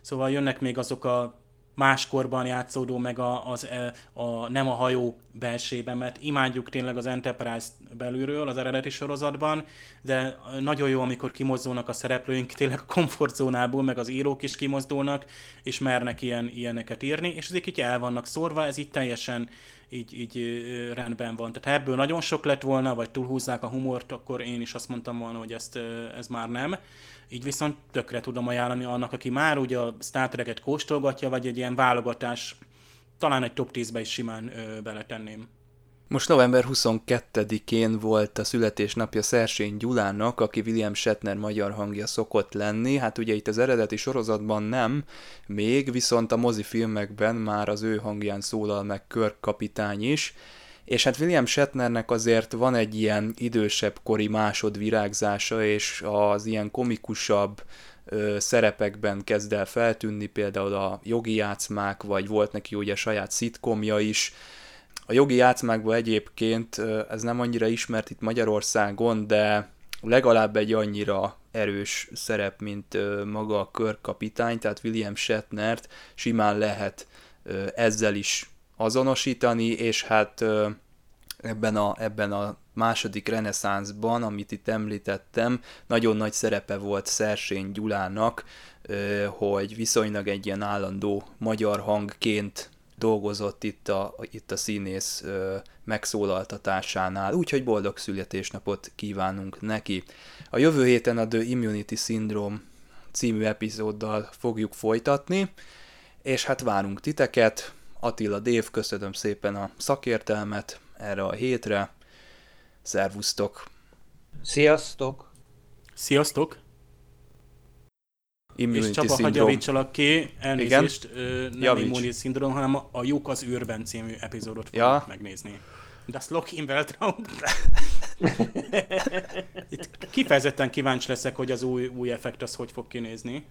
szóval jönnek még azok a máskorban játszódó, meg a, az, e, a, nem a hajó belsében, mert imádjuk tényleg az Enterprise belülről az eredeti sorozatban, de nagyon jó, amikor kimozdulnak a szereplőink tényleg a komfortzónából, meg az írók is kimozdulnak, és mernek ilyen, ilyeneket írni, és ezek így el vannak szórva, ez így teljesen így, így rendben van. Tehát ebből nagyon sok lett volna, vagy túlhúzzák a humort, akkor én is azt mondtam volna, hogy ezt, ez már nem. Így viszont tökre tudom ajánlani annak, aki már ugye a Star kóstolgatja, vagy egy ilyen válogatás, talán egy top 10-be is simán ö, beletenném. Most november 22-én volt a születésnapja Szersény Gyulának, aki William Shatner magyar hangja szokott lenni. Hát ugye itt az eredeti sorozatban nem, még viszont a mozifilmekben már az ő hangján szólal meg Körk is. És hát William Shatnernek azért van egy ilyen idősebb kori másodvirágzása, és az ilyen komikusabb ö, szerepekben kezd el feltűnni, például a jogi játszmák, vagy volt neki ugye saját szitkomja is. A jogi játszmákban egyébként ez nem annyira ismert itt Magyarországon, de legalább egy annyira erős szerep, mint maga a körkapitány, tehát William Shatnert simán lehet ezzel is azonosítani, és hát ebben a, ebben a második reneszánszban, amit itt említettem, nagyon nagy szerepe volt Szersény Gyulának, hogy viszonylag egy ilyen állandó magyar hangként dolgozott itt a, itt a színész megszólaltatásánál, úgyhogy boldog születésnapot kívánunk neki. A jövő héten a The Immunity Syndrome című epizóddal fogjuk folytatni, és hát várunk titeket, Attila Dév, köszönöm szépen a szakértelmet erre a hétre. Szervusztok! Sziasztok! Sziasztok! Immunity és Csaba, hagyj javítsalak ki, elnézést, Igen? nem Javíts. Immunity Syndrome, hanem a Lyuk az űrben című epizódot fogjuk ja. megnézni. Das Loch im Weltraum. Itt kifejezetten kíváncsi leszek, hogy az új, új effekt az hogy fog kinézni.